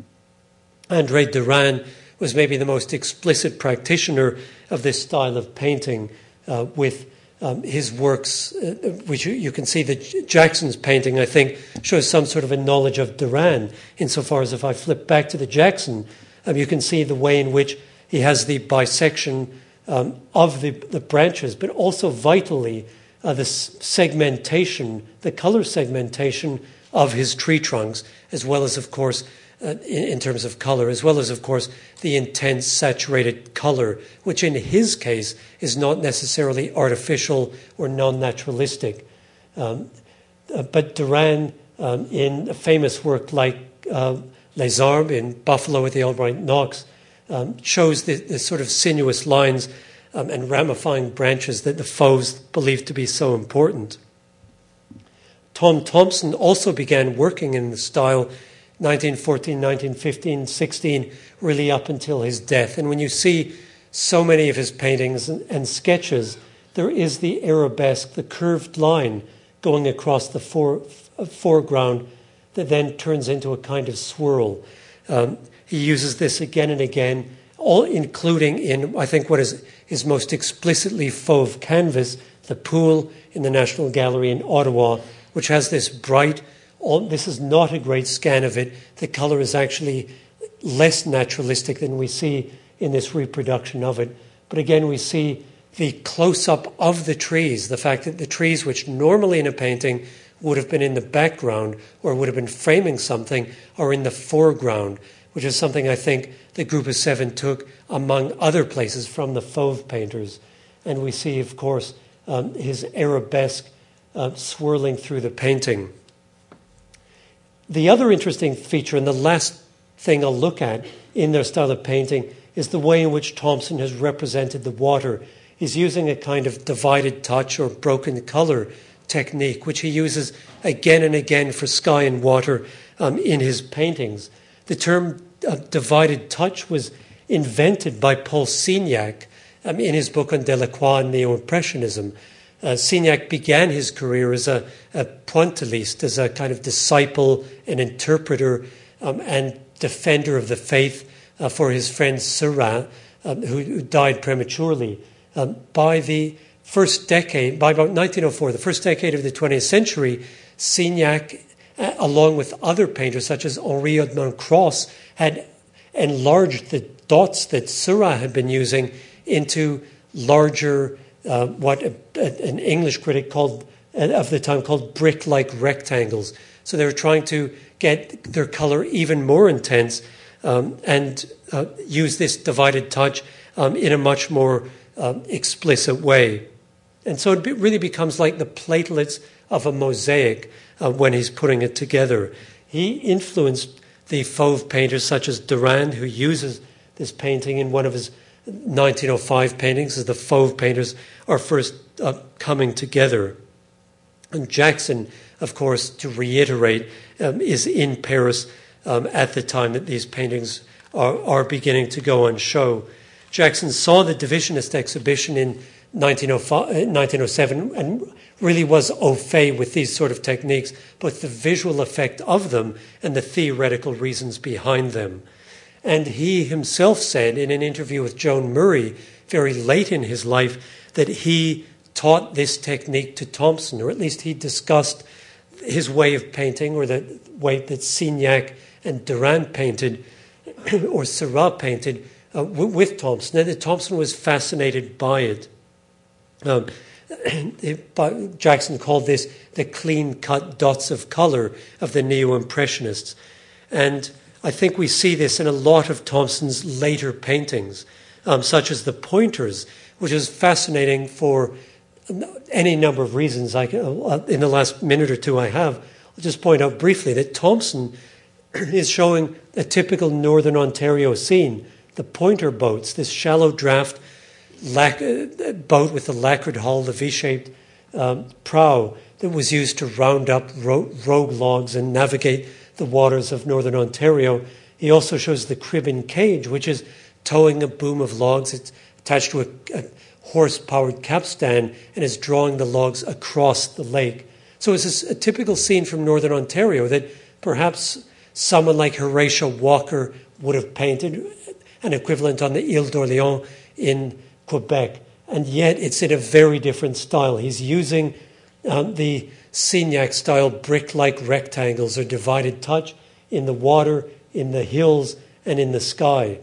Andre Derain was maybe the most explicit practitioner of this style of painting uh, with um, his works, uh, which you, you, can see that Jackson's painting, I think, shows some sort of a knowledge of Derain, insofar as if I flip back to the Jackson, um, you can see the way in which he has the bisection um, of the, the branches, but also vitally uh, the segmentation, the color segmentation of his tree trunks, as well as, of course, uh, in, in, terms of color, as well as, of course, the intense saturated color, which in his case is not necessarily artificial or non naturalistic. Um, uh, but Derain, um, in a famous work like uh, Les Arbres in Buffalo with the Albright Knox, um, shows the, the, sort of sinuous lines um, and ramifying branches that the Fauves believed to be so important. Tom Thomson also began working in the style 1914, 1915, 16, really up until his death. And when you see so many of his paintings and, and sketches, there is the arabesque, the curved line going across the fore, uh, foreground that then turns into a kind of swirl. Um, he uses this again and again, all including in, I think, what is his most explicitly fauve canvas, the pool in the National Gallery in Ottawa, which has this bright, this is not a great scan of it. The color is actually less naturalistic than we see in this reproduction of it. But again, we see the close up of the trees, the fact that the trees, which normally in a painting would have been in the background or would have been framing something, are in the foreground, which is something I think the group of seven took, among other places, from the Fauve painters. And we see, of course, um, his arabesque uh, swirling through the painting. The other interesting feature, and the last thing I'll look at in their style of painting, is the way in which Thomson has represented the water. He's using a kind of divided touch or broken color technique, which he uses again and again for sky and water um, in his paintings. The term uh, divided touch was invented by Paul Signac um, in his book on Delacroix and Neo Impressionism. Uh, Signac began his career as a, a pointilliste, as a kind of disciple and interpreter um, and defender of the faith uh, for his friend Seurat, um, who, who, died prematurely. Um, by the first decade, by about 1904, the first decade of the 20th century, Signac, uh, along with other painters such as Henri Edmond Cross, had enlarged the dots that Seurat had been using into larger uh, what a, a, an English critic called uh, of the time called brick-like rectangles. So they were trying to get their color even more intense um, and uh, use this divided touch um, in a much more um, explicit way. And so it be, really becomes like the platelets of a mosaic uh, when he's putting it together. He influenced the Fauve painters such as Derain, who uses this painting in one of his 1905 paintings as the Fauve painters are first uh, coming together. And Jackson, of course, to reiterate, um, is in Paris um, at the time that these paintings are, are beginning to go on show. Jackson saw the Divisionist exhibition in 1907 uh, and really was au fait with these sort of techniques, both the visual effect of them and the theoretical reasons behind them. And he himself said in an interview with Joan Murray very late in his life that he taught this technique to Thomson, or at least he discussed his way of painting, or the way that Signac and Derain painted, or Seurat painted uh, with Thomson, and that Thomson was fascinated by it. Um, Jackson called this the clean cut dots of color of the neo impressionists. And I think we see this in a lot of Thomson's later paintings, um, such as the pointers, which is fascinating for any number of reasons. I can, uh, in the last minute or two I have, I'll just point out briefly that Thomson is showing a typical Northern Ontario scene the pointer boats, this shallow draft lac- uh, boat with the lacquered hull, the V shaped um, prow that was used to round up ro- rogue logs and navigate the waters of Northern Ontario. He also shows the crib and cage, which is towing a boom of logs. It's attached to a, a horse powered capstan and is drawing the logs across the lake. So it's a, a typical scene from Northern Ontario that perhaps someone like Horatio Walker would have painted an equivalent on the Ile d'Orléans in Quebec. And yet it's in a very different style. He's using um, the Signac style brick like rectangles or divided touch in the water, in the hills, and in the sky.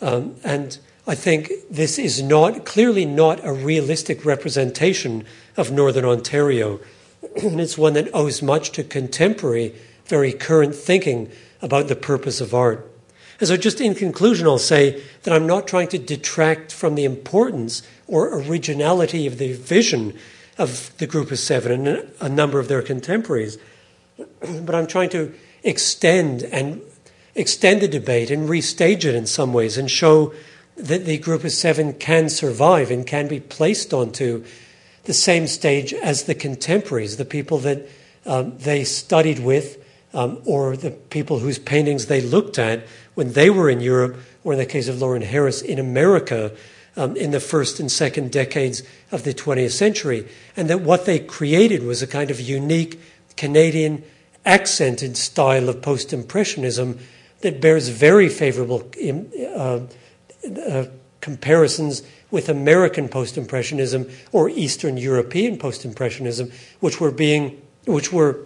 Um, and I think this is not clearly not a realistic representation of Northern Ontario. and it's one that owes much to contemporary, very current thinking about the purpose of art. And so, just in conclusion, I'll say that I'm not trying to detract from the importance or originality of the vision of the group of seven and a number of their contemporaries, but I'm trying to extend and extend the debate and restage it in some ways and show that the group of seven can survive and can be placed onto the same stage as the contemporaries, the people that um, they studied with, um, or the people whose paintings they looked at when they were in Europe, or in the case of Lawren Harris, in America um, in the first and second decades of the 20th century. And that what they created was a kind of unique Canadian accented style of post Impressionism that bears very favorable uh, uh, comparisons with American post Impressionism or Eastern European post Impressionism, which were being, which were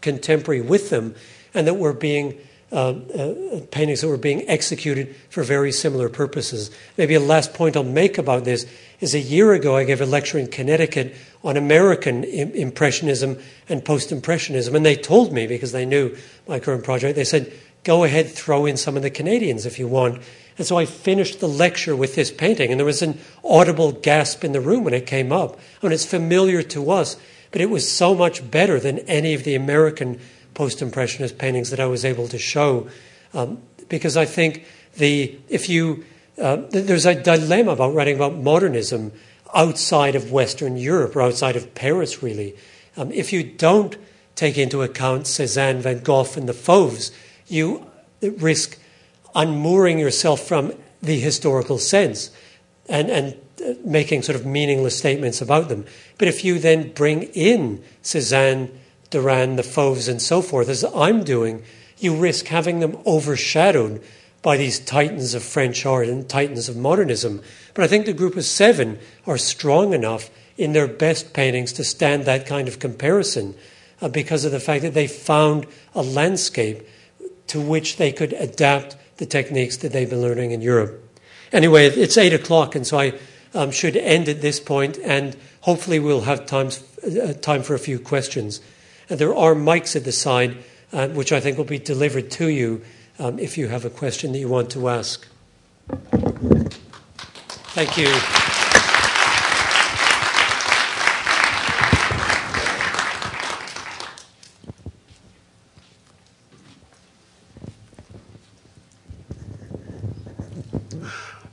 contemporary with them, and that were being uh, uh, paintings that were being executed for very similar purposes. Maybe a last point I'll make about this is a year ago I gave a lecture in Connecticut on American Im- Impressionism and Post Impressionism, and they told me, because they knew my current project, they said, go ahead, throw in some of the Canadians if you want. And so I finished the lecture with this painting, and there was an audible gasp in the room when it came up. I mean, it's familiar to us, but it was so much better than any of the American post impressionist paintings that I was able to show. Um, because I think the, if you, uh, there's a dilemma about writing about modernism outside of Western Europe or outside of Paris, really. Um, if you don't take into account Cezanne, Van Gogh, and the Fauves, you risk unmooring yourself from the historical sense and, and making sort of meaningless statements about them. But if you then bring in Cezanne, Derain, the Fauves, and so forth, as I'm doing, you risk having them overshadowed by these titans of French art and titans of modernism. But I think the group of seven are strong enough in their best paintings to stand that kind of comparison uh, because of the fact that they found a landscape to which they could adapt the techniques that they've been learning in Europe. Anyway, it's eight o'clock, and so I um, should end at this point, and hopefully we'll have times, uh, time for a few questions. And there are mics at the side, uh, which I think will be delivered to you um, if you have a question that you want to ask. Thank you.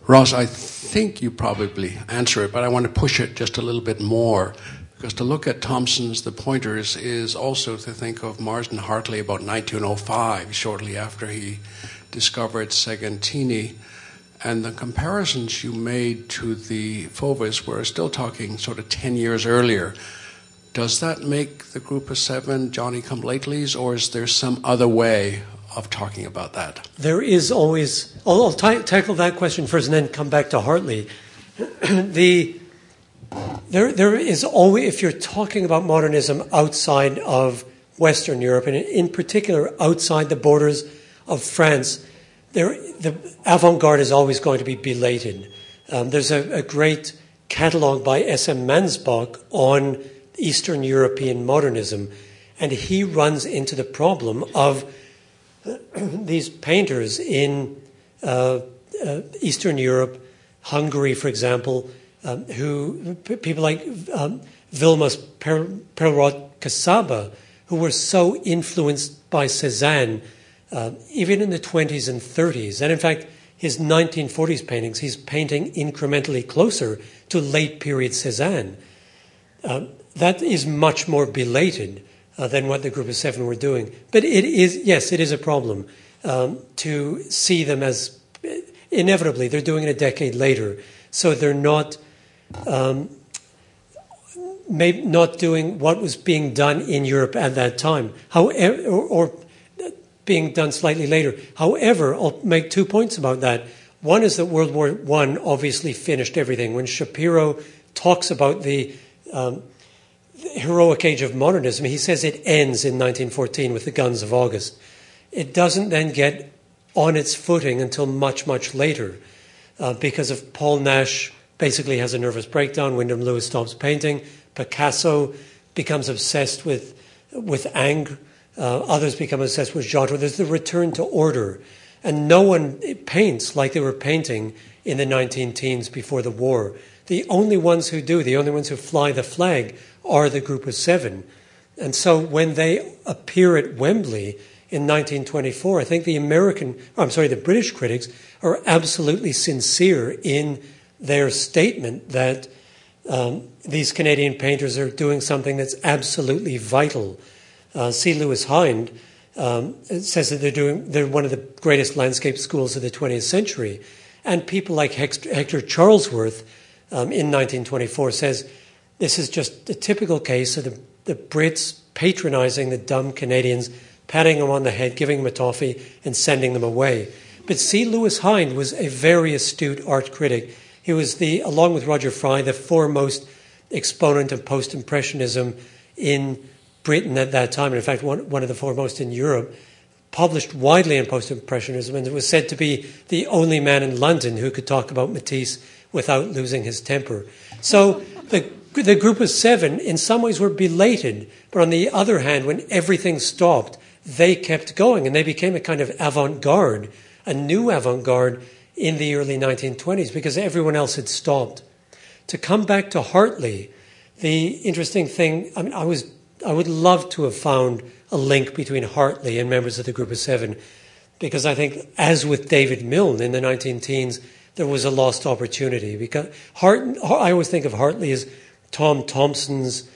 Ross, I think you probably answer it, but I want to push it just a little bit more. Because to look at Thomson's The Pointers is also to think of Marsden Hartley about 1905, shortly after he discovered Segantini. And the comparisons you made to the Fauves were still talking sort of 10 years earlier. Does that make the group of seven Johnny come latelys, or is there some other way of talking about that? There is always, I'll, I'll t- tackle that question first and then come back to Hartley. the there, there is always, if you're talking about modernism outside of Western Europe, and in particular outside the borders of France, there, the avant garde is always going to be belated. Um, there's a, a, great catalogue by S.M. Mansbach on Eastern European modernism, and he runs into the problem of these painters in uh, uh, Eastern Europe, Hungary, for example, um, who people like um, Vilmos Perelrot Kasaba, who were so influenced by Cezanne, uh, even in the 20s and 30s. And in fact, his 1940s paintings, he's painting incrementally closer to late period Cezanne. Uh, that is much more belated uh, than what the group of seven were doing. But it is, yes, it is a problem um, to see them as inevitably, they're doing it a decade later. So they're not. Um, not doing what was being done in Europe at that time, however, or, or, being done slightly later. However, I'll make two points about that. One is that World War I obviously finished everything. When Schapiro talks about the um, heroic age of modernism, he says it ends in 1914 with the guns of August. It doesn't then get on its footing until much, much later uh, because of Paul Nash basically has a nervous breakdown. Wyndham Lewis stops painting. Picasso becomes obsessed with, with anger. Uh, others become obsessed with genre. There's the return to order. And no one paints like they were painting in the 19 teens before the war. The only ones who do, the only ones who fly the flag, are the group of seven. And so when they appear at Wembley in 1924, I think the American, I'm sorry, the British critics are absolutely sincere in their statement that um, these Canadian painters are doing something that's absolutely vital. Uh, C. Lewis Hind um, says that they're doing they're one of the greatest landscape schools of the 20th century, and people like Hector Charlesworth um, in 1924 says this is just a typical case of the, the Brits patronizing the dumb Canadians, patting them on the head, giving them a toffee, and sending them away. But C. Lewis Hind was a very astute art critic he was the, along with Roger Fry, the foremost exponent of post-impressionism in Britain at that time, and in fact, one, one of the foremost in Europe. Published widely in post-impressionism, and was said to be the only man in London who could talk about Matisse without losing his temper. So the the group of seven, in some ways, were belated, but on the other hand, when everything stopped, they kept going, and they became a kind of avant-garde, a new avant-garde in the early 1920s because everyone else had stopped. To come back to Hartley, the interesting thing, I mean, I was, I would love to have found a link between Hartley and members of the Group of Seven, because I think, as with David Milne in the 19 teens, there was a lost opportunity. Because Hart, I always think of Hartley as Tom Thomson's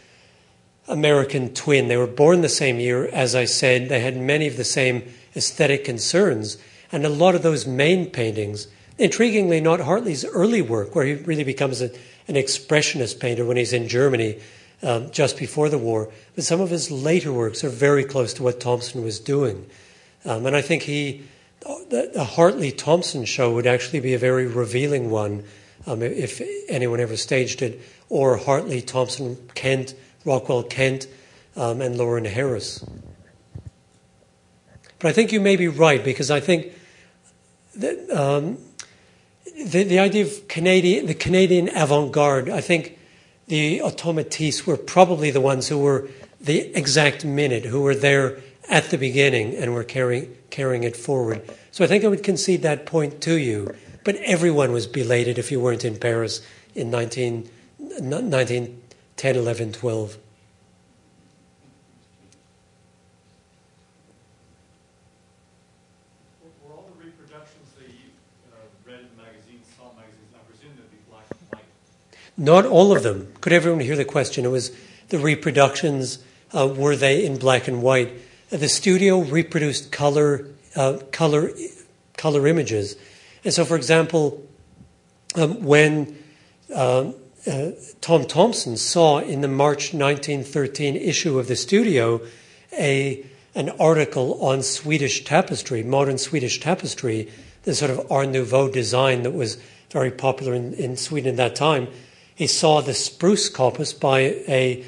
American twin. They were born the same year, as I said. They had many of the same aesthetic concerns. And a lot of those Maine paintings, intriguingly, not Hartley's early work, where he really becomes a, an expressionist painter when he's in Germany um, just before the war, but some of his later works are very close to what Thomson was doing. Um, and I think he, the, the, Hartley Thomson show would actually be a very revealing one um, if anyone ever staged it, or Hartley, Thomson Kent, Rockwell Kent, um, and Lawren Harris. But I think you may be right because I think the, um, the, the, idea of Canadian, the Canadian avant-garde, I think the automatistes were probably the ones who were the exact minute, who were there at the beginning and were carrying, carrying it forward. So I think I would concede that point to you. But everyone was belated if you weren't in Paris in 19, 1910, 11, 12. Not all of them. Could everyone hear the question? It was the reproductions, uh, were they in black and white? Uh, the studio reproduced color, uh, color, color images. And so, for example, um, when um, uh, Tom Thomson saw in the March 1913 issue of the studio a, an article on Swedish tapestry, modern Swedish tapestry, the sort of Art Nouveau design that was very popular in, in Sweden at that time, he saw the spruce coppice by a,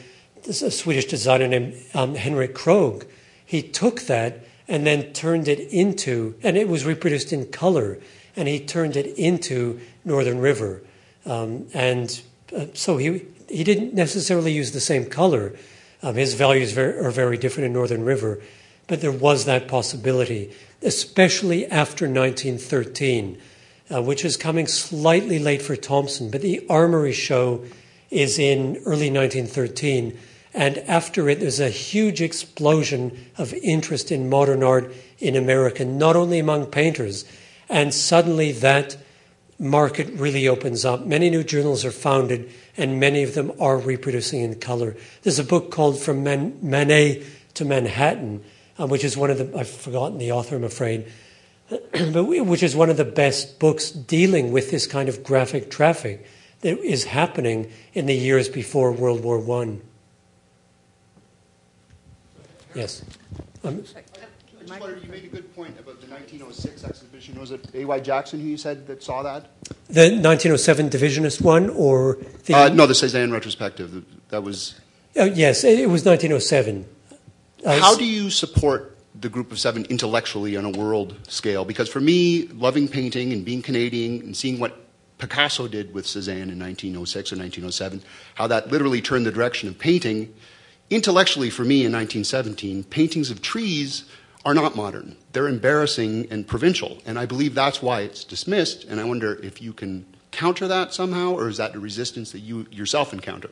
a Swedish designer named um, Henrik Krogh. He took that and then turned it into, and it was reproduced in color, and he turned it into Northern River. Um, and uh, so he, he didn't necessarily use the same color. Um, his values very, are very different in Northern River. but there was that possibility, especially after 1913, uh, which is coming slightly late for Thomson. But the Armory show is in early 1913. And after it, there's a huge explosion of interest in modern art in America, not only among painters. And suddenly that market really opens up. Many new journals are founded, and many of them are reproducing in color. There's a book called From Man- Manet to Manhattan, uh, which is one of the, I've forgotten the author, I'm afraid, but which is one of the best books dealing with this kind of graphic traffic that is happening in the years before World War One. Yes. Um, I just wondered, you made a good point about the 1906 exhibition. Was it A.Y. Jackson who you said that saw that? the 1907 Divisionist one, or the Uh, no, the Cezanne retrospective. That was. oh, yes, it was 1907. Uh, How do you support the group of seven intellectually on a world scale? Because for me, loving painting and being Canadian and seeing what Picasso did with Cezanne in 1906 or 1907, how that literally turned the direction of painting. Intellectually, for me in 1917, paintings of trees are not modern. They're embarrassing and provincial. And I believe that's why it's dismissed. And I wonder if you can counter that somehow, or is that a resistance that you yourself encounter?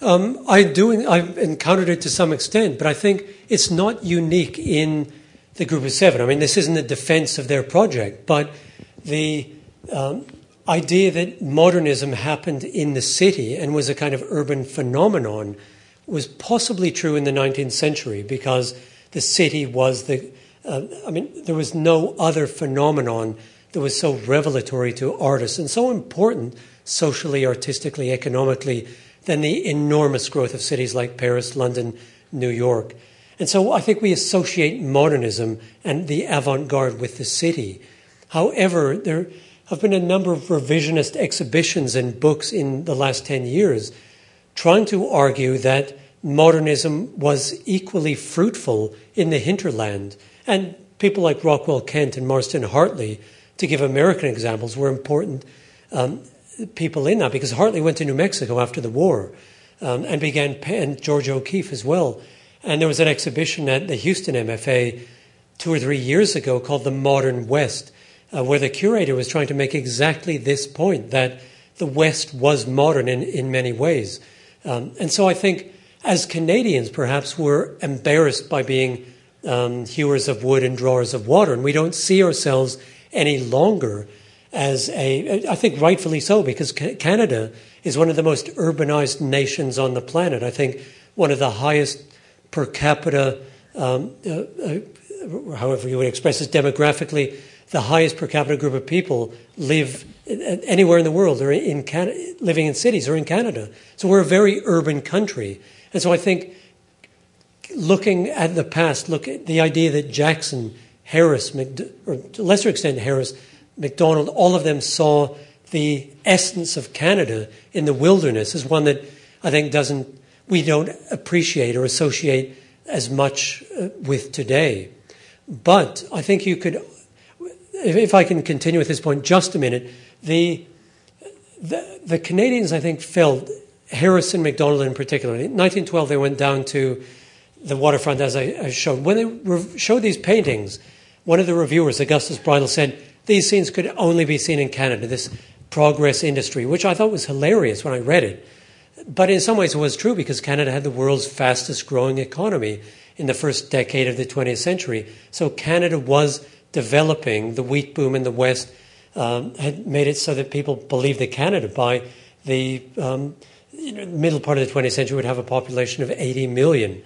Um, I do. I've encountered it to some extent, but I think it's not unique in the group of seven. I mean, this isn't a defense of their project, but the um, idea that modernism happened in the city and was a kind of urban phenomenon was possibly true in the 19th century because the city was the. Uh, I mean, there was no other phenomenon that was so revelatory to artists and so important socially, artistically, economically than the enormous growth of cities like Paris, London, New York. And so I think we associate modernism and the avant garde with the city. However, there have been a number of revisionist exhibitions and books in the last 10 years trying to argue that modernism was equally fruitful in the hinterland. And people like Rockwell Kent and Marsden Hartley, to give American examples, were important um, people in that because Hartley went to New Mexico after the war um, and began, and Georgia O'Keeffe as well. And there was an exhibition at the Houston MFA two or three years ago called The Modern West, uh, where the curator was trying to make exactly this point that the West was modern in, in many ways. Um, and so I think as Canadians, perhaps we're embarrassed by being um, hewers of wood and drawers of water, and we don't see ourselves any longer as a, I think rightfully so, because Canada is one of the most urbanized nations on the planet. I think one of the highest per capita, um, uh, uh, however you would express it demographically, the highest per capita group of people live anywhere in the world or in Canada, living in cities or in Canada. So we're a very urban country. And so I think looking at the past, look at the idea that Jackson, Harris, or to a lesser extent Harris, MacDonald, all of them saw the essence of Canada in the wilderness is one that I think doesn't we don't appreciate or associate as much uh, with today. But I think you could, if I can continue with this point just a minute, the the, the Canadians I think felt Harrison MacDonald in particular. In 1912, they went down to the waterfront, as I, I showed. When they re- showed these paintings, one of the reviewers, Augustus Bridle, said these scenes could only be seen in Canada, this progress industry, which I thought was hilarious when I read it. But in some ways, it was true because Canada had the world's fastest growing economy in the first decade of the 20th century. So Canada was developing. The wheat boom in the West um, had made it so that people believed that Canada, by the um, you know, middle part of the 20th century would have a population of 80 million.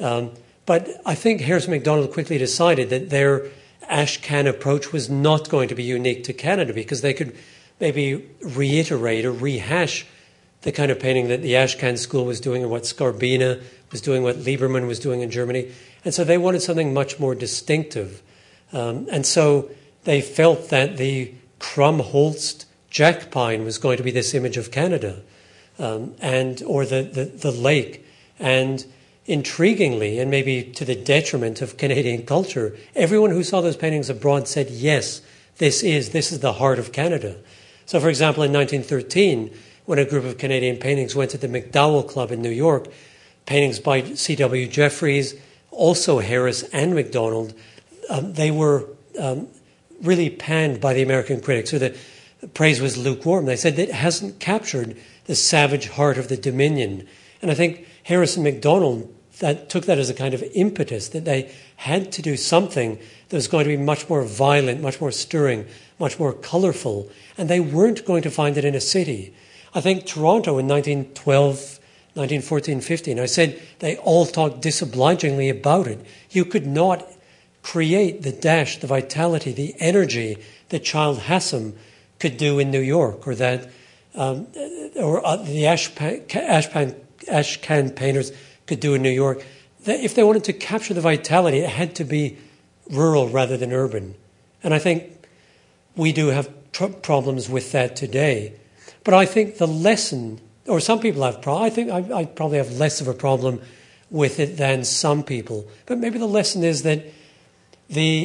Um, but I think Harris MacDonald quickly decided that their ash can approach was not going to be unique to Canada because they could maybe reiterate or rehash the kind of painting that the Ashcan School was doing and what Skarbina was doing, what Liebermann was doing in Germany. And so they wanted something much more distinctive. Um, and so they felt that the Krummholz jack pine was going to be this image of Canada um, and or the, the, the lake. And intriguingly, and maybe to the detriment of Canadian culture, everyone who saw those paintings abroad said, yes, this is, this is the heart of Canada. So, for example, in 1913, when a group of Canadian paintings went to the MacDowell Club in New York, paintings by C.W. Jefferys, also Harris and MacDonald, um, they were um, really panned by the American critics, or the praise was lukewarm. They said it hasn't captured the savage heart of the Dominion. And I think Harrison and MacDonald that took that as a kind of impetus that they had to do something that was going to be much more violent, much more stirring, much more colorful, and they weren't going to find it in a city. I think Toronto in 1912 1914 15. I said they all talked disobligingly about it. You could not create the dash, the vitality, the energy that Childe Hassam could do in New York, or that um, or uh, the Ashpan, Ashpan, Ashcan painters could do in New York. That if they wanted to capture the vitality, it had to be rural rather than urban. And I think we do have tr- problems with that today. But I think the lesson or some people have problems. I think I, I, probably have less of a problem with it than some people. But maybe the lesson is that the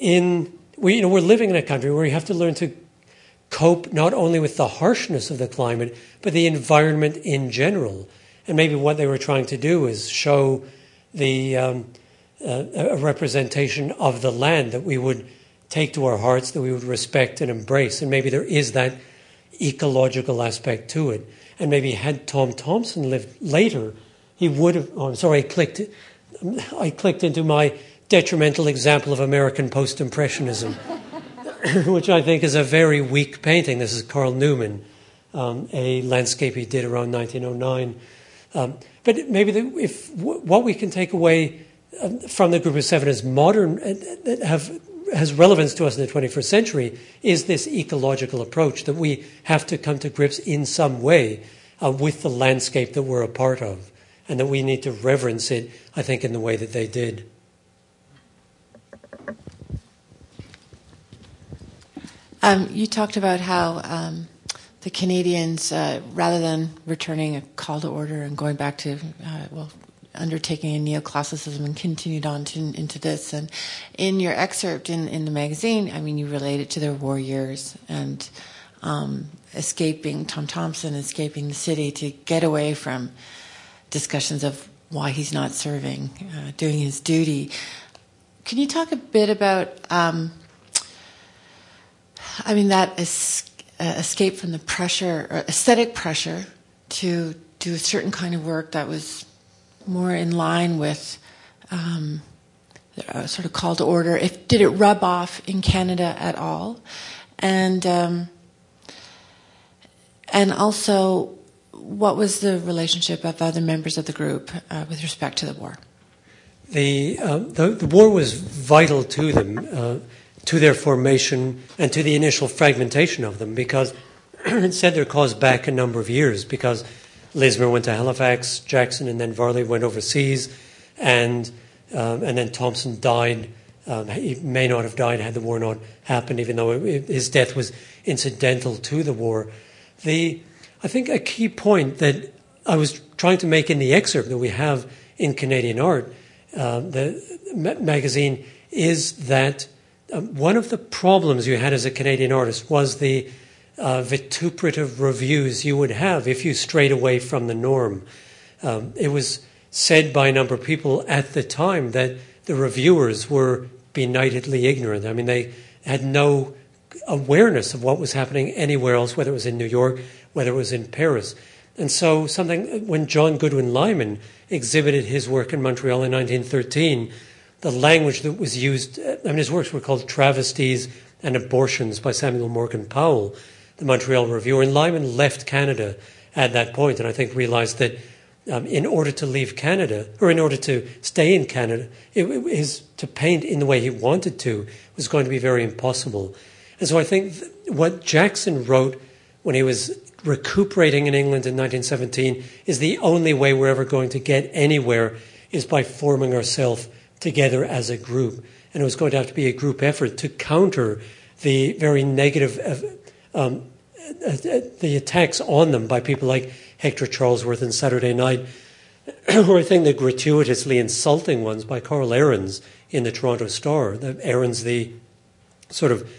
in we you know we're living in a country where you have to learn to cope not only with the harshness of the climate but the environment in general. And maybe what they were trying to do is show the um, uh, a representation of the land that we would take to our hearts, that we would respect and embrace. And maybe there is that ecological aspect to it. And maybe had Tom Thomson lived later, he would have. Oh, I'm sorry, I clicked. I clicked into my detrimental example of American post impressionism, which I think is a very weak painting. This is Carl Newman, um, a landscape he did around 1909. Um, but maybe the, if what we can take away um, from the group of seven as modern uh, have has relevance to us in the 21st century is this ecological approach that we have to come to grips in some way uh, with the landscape that we're a part of, and that we need to reverence it, I think, in the way that they did. Um, you talked about how um, the Canadians, uh, rather than returning a call to order and going back to, uh, well, undertaking a neoclassicism and continued on to, into this. And in your excerpt in, in the magazine, I mean, you relate it to their war years and um, escaping Tom Thomson, escaping the city to get away from discussions of why he's not serving, uh, doing his duty. Can you talk a bit about, um, I mean, that es- uh, escape from the pressure, aesthetic pressure, to do a certain kind of work that was more in line with um, sort of call to order? If did it rub off in Canada at all? And um, and also, what was the relationship of other members of the group uh, with respect to the war? The, uh, the, the war was vital to them, uh, to their formation, and to the initial fragmentation of them, because it set their cause back a number of years. Because Lismer went to Halifax, Jackson and then Varley went overseas, and um, and then Thomson died. Um, he may not have died had the war not happened, even though it, his death was incidental to the war. The I think a key point that I was trying to make in the excerpt that we have in Canadian Art, uh, the ma- magazine, is that um, one of the problems you had as a Canadian artist was the uh, vituperative reviews you would have if you strayed away from the norm. Um, it was said by a number of people at the time that the reviewers were benightedly ignorant. I mean, they had no awareness of what was happening anywhere else, whether it was in New York, whether it was in Paris. And so, something when John Goodwin Lyman exhibited his work in Montreal in 1913, the language that was used, I mean, his works were called Travesties and Abortions by Samuel Morgan Powell the Montreal Reviewer. And Lyman left Canada at that point, and I think realized that um, in order to leave Canada, or in order to stay in Canada, it, it, his, to paint in the way he wanted to was going to be very impossible. And so I think what Jackson wrote when he was recuperating in England in 1917 is the only way we're ever going to get anywhere is by forming ourselves together as a group. And it was going to have to be a group effort to counter the very negative um, uh, uh, the attacks on them by people like Hector Charlesworth and Saturday Night, or I think the gratuitously insulting ones by Carl Ahrens in the Toronto Star. The, Ahrens, the sort of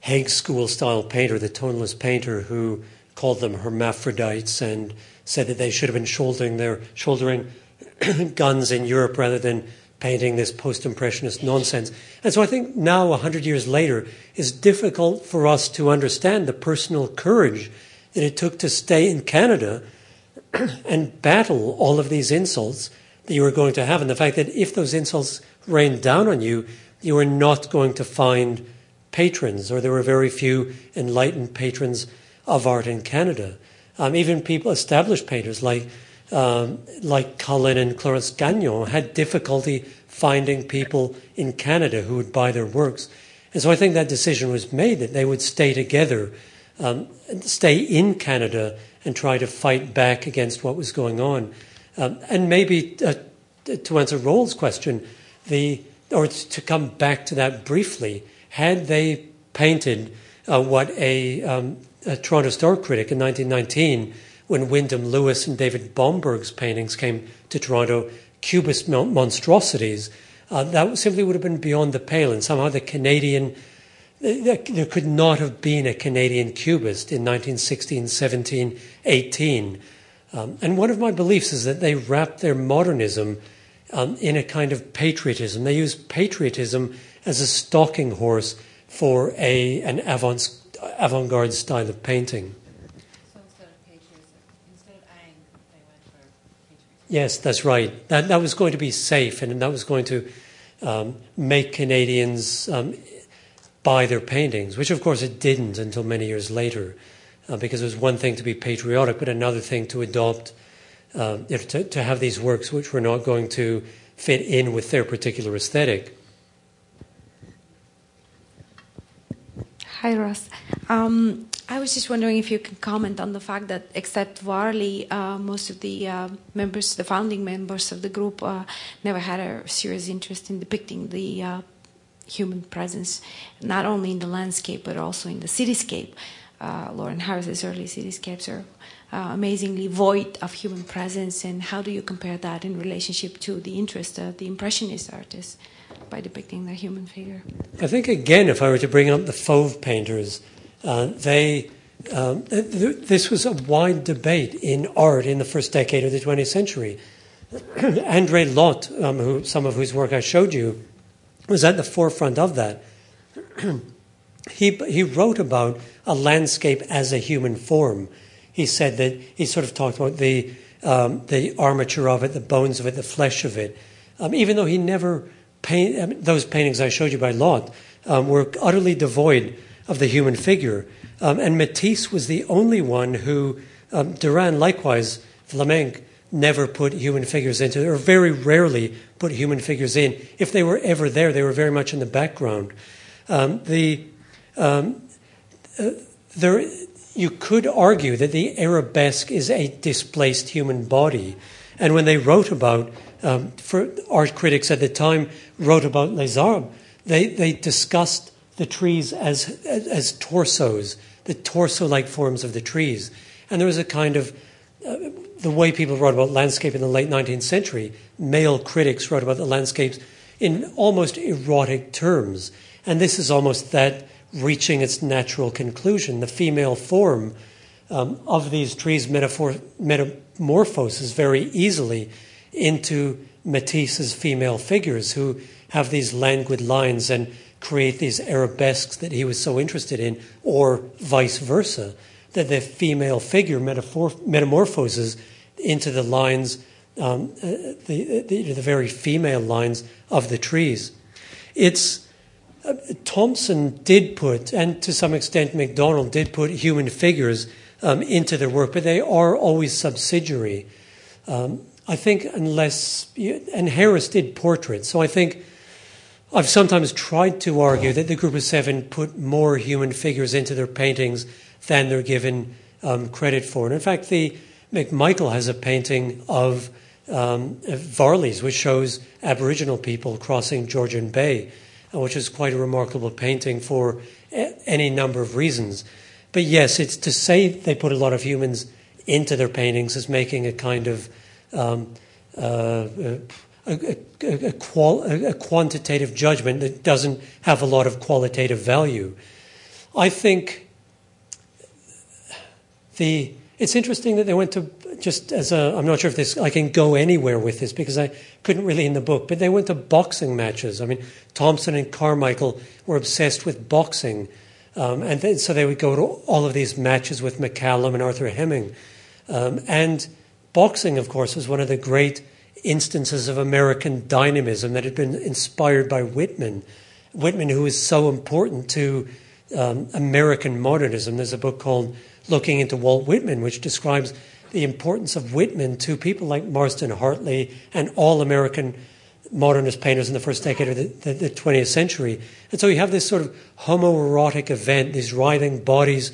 Hague School style painter, the toneless painter who called them hermaphrodites and said that they should have been shouldering their shouldering guns in Europe rather than painting this post impressionist nonsense. And so I think now, 100 years later, it's difficult for us to understand the personal courage that it took to stay in Canada and battle all of these insults that you were going to have, and the fact that if those insults rained down on you, you were not going to find patrons, or there were very few enlightened patrons of art in Canada. Um, even people, established painters like um, like Cullen and Clarence Gagnon, had difficulty finding people in Canada who would buy their works. And so I think that decision was made that they would stay together, um, stay in Canada, and try to fight back against what was going on. Um, and maybe uh, to answer Roel's question, the or to come back to that briefly, had they painted uh, what a, um, a, Toronto Star critic in 1919, when Wyndham Lewis and David Bomberg's paintings came to Toronto, Cubist monstrosities, uh, that simply would have been beyond the pale. And somehow the Canadian, there could not have been a Canadian Cubist in 1916, 17, 18. Um, and one of my beliefs is that they wrapped their modernism um, in a kind of patriotism. They use patriotism as a stalking horse for a, an avant, avant-garde style of painting. Yes, that's right. That, that was going to be safe, and that was going to um, make Canadians um, buy their paintings, which of course it didn't until many years later, uh, because it was one thing to be patriotic, but another thing to adopt uh, to, to have these works which were not going to fit in with their particular aesthetic. Hi, Ross. Um, I was just wondering if you can comment on the fact that, except Varley, uh, most of the uh, members, the founding members of the group, uh, never had a serious interest in depicting the uh, human presence, not only in the landscape but also in the cityscape. Uh, Lawrence Harris's early cityscapes are uh, amazingly void of human presence, and how do you compare that in relationship to the interest of the Impressionist artists by depicting the human figure? I think, again, if I were to bring up the Fauve painters, uh, they. Um, th- this was a wide debate in art in the first decade of the 20th century. Andre Lhote, um, who, some of whose work I showed you, was at the forefront of that. he, he wrote about a landscape as a human form he said that he sort of talked about the um, the armature of it, the bones of it, the flesh of it. Um, even though he never paint mean, those paintings I showed you by Lhote um, were utterly devoid of the human figure, um, and Matisse was the only one who um, Derain likewise Vlaminck never put human figures into, or very rarely put human figures in. If they were ever there, they were very much in the background. Um, the uh, there you could argue that the arabesque is a displaced human body. And when they wrote about, um, for art critics at the time wrote about Les Arbres, they, they discussed the trees as, as, as torsos, the torso like forms of the trees. And there was a kind of, uh, the way people wrote about landscape in the late 19th century, male critics wrote about the landscapes in almost erotic terms. And this is almost that reaching its natural conclusion. The female form um, of these trees metaphor- metamorphoses very easily into Matisse's female figures who have these languid lines and create these arabesques that he was so interested in, or vice versa, that the female figure metamorphoses into the lines, um, uh, the, the, the very female lines of the trees. It's uh, Thomson did put, and to some extent MacDonald did put human figures um, into their work, but they are always subsidiary. Um, I think, unless, and Harris did portraits, so I think I've sometimes tried to argue that the group of seven put more human figures into their paintings than they're given um, credit for. And in fact, the McMichael has a painting of um, Varley's, which shows Aboriginal people crossing Georgian Bay which is quite a remarkable painting for any number of reasons. But yes, it's to say they put a lot of humans into their paintings is making a kind of um, uh, a, qual, a, quantitative judgment that doesn't have a lot of qualitative value. I think the it's interesting that they went to just as a. I'm not sure if this I can go anywhere with this because I couldn't really in the book, but they went to boxing matches. I mean, Thomson and Carmichael were obsessed with boxing, um, and then, so they would go to all of these matches with MacCallum and Arthur Heming, um, and boxing, of course, was one of the great instances of American dynamism that had been inspired by Whitman. Whitman, who is so important to um, American modernism. There's a book called Looking into Walt Whitman, which describes the importance of Whitman to people like Marsden Hartley and all American modernist painters in the first decade of the, the, the 20th century. And so you have this sort of homoerotic event, these writhing bodies,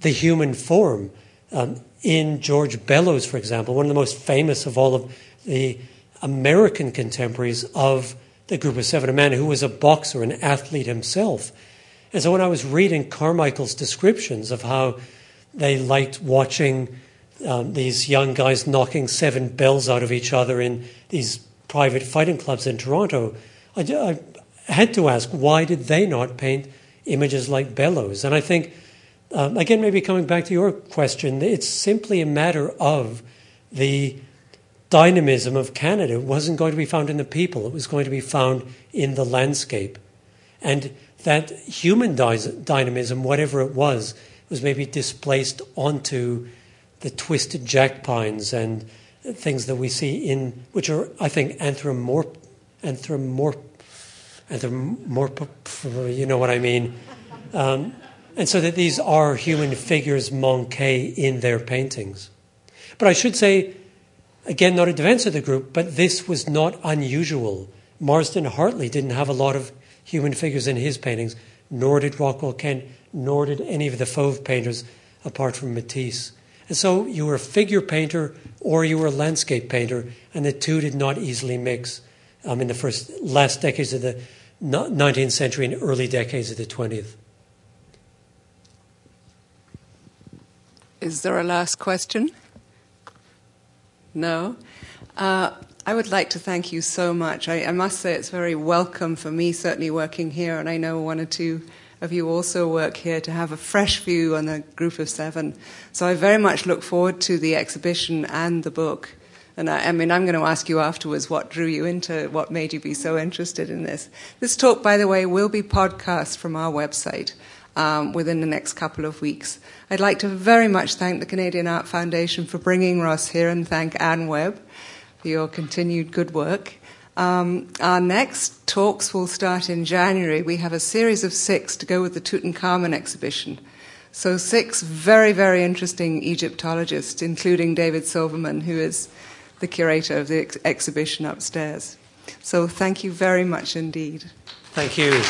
the human form. Um, in George Bellows, for example, one of the most famous of all of the American contemporaries of the group of seven, a man who was a boxer, an athlete himself. And so when I was reading Carmichael's descriptions of how they liked watching um, these young guys knocking seven bells out of each other in these private fighting clubs in Toronto, I, I had to ask why did they not paint images like Bellows? And I think, um, again, maybe coming back to your question, it's simply a matter of the dynamism of Canada wasn't going to be found in the people, it was going to be found in the landscape. And that human dynamism, whatever it was, was maybe displaced onto the twisted jack pines and things that we see in, which are, I think, anthropomorph, anthropomorph, anthropomorph, you know what I mean. Um, and so that these are human figures manqué in their paintings. But I should say, again, not a defense of the group, but this was not unusual. Marsden Hartley didn't have a lot of human figures in his paintings, nor did Rockwell Kent, nor did any of the Fauve painters, apart from Matisse. And so you were a figure painter or you were a landscape painter, and the two did not easily mix um, in the first last decades of the 19th century and early decades of the 20th. Is there a last question? No? Uh, I would like to thank you so much. I, I, must say it's very welcome for me, certainly working here, and I know one or two of you also work here to have a fresh view on the group of seven. So I very much look forward to the exhibition and the book. And I, I mean, I'm going to ask you afterwards what drew you into, what made you be so interested in this. This talk, by the way, will be podcast from our website. Um, within the next couple of weeks. I'd like to very much thank the Canadian Art Foundation for bringing Ross here and thank Anne Webb for your continued good work. Um, our next talks will start in January. We have a series of six to go with the Tutankhamun exhibition. So, six very, very interesting Egyptologists, including David Silverman, who is the curator of the ex- exhibition upstairs. So, thank you very much indeed. Thank you.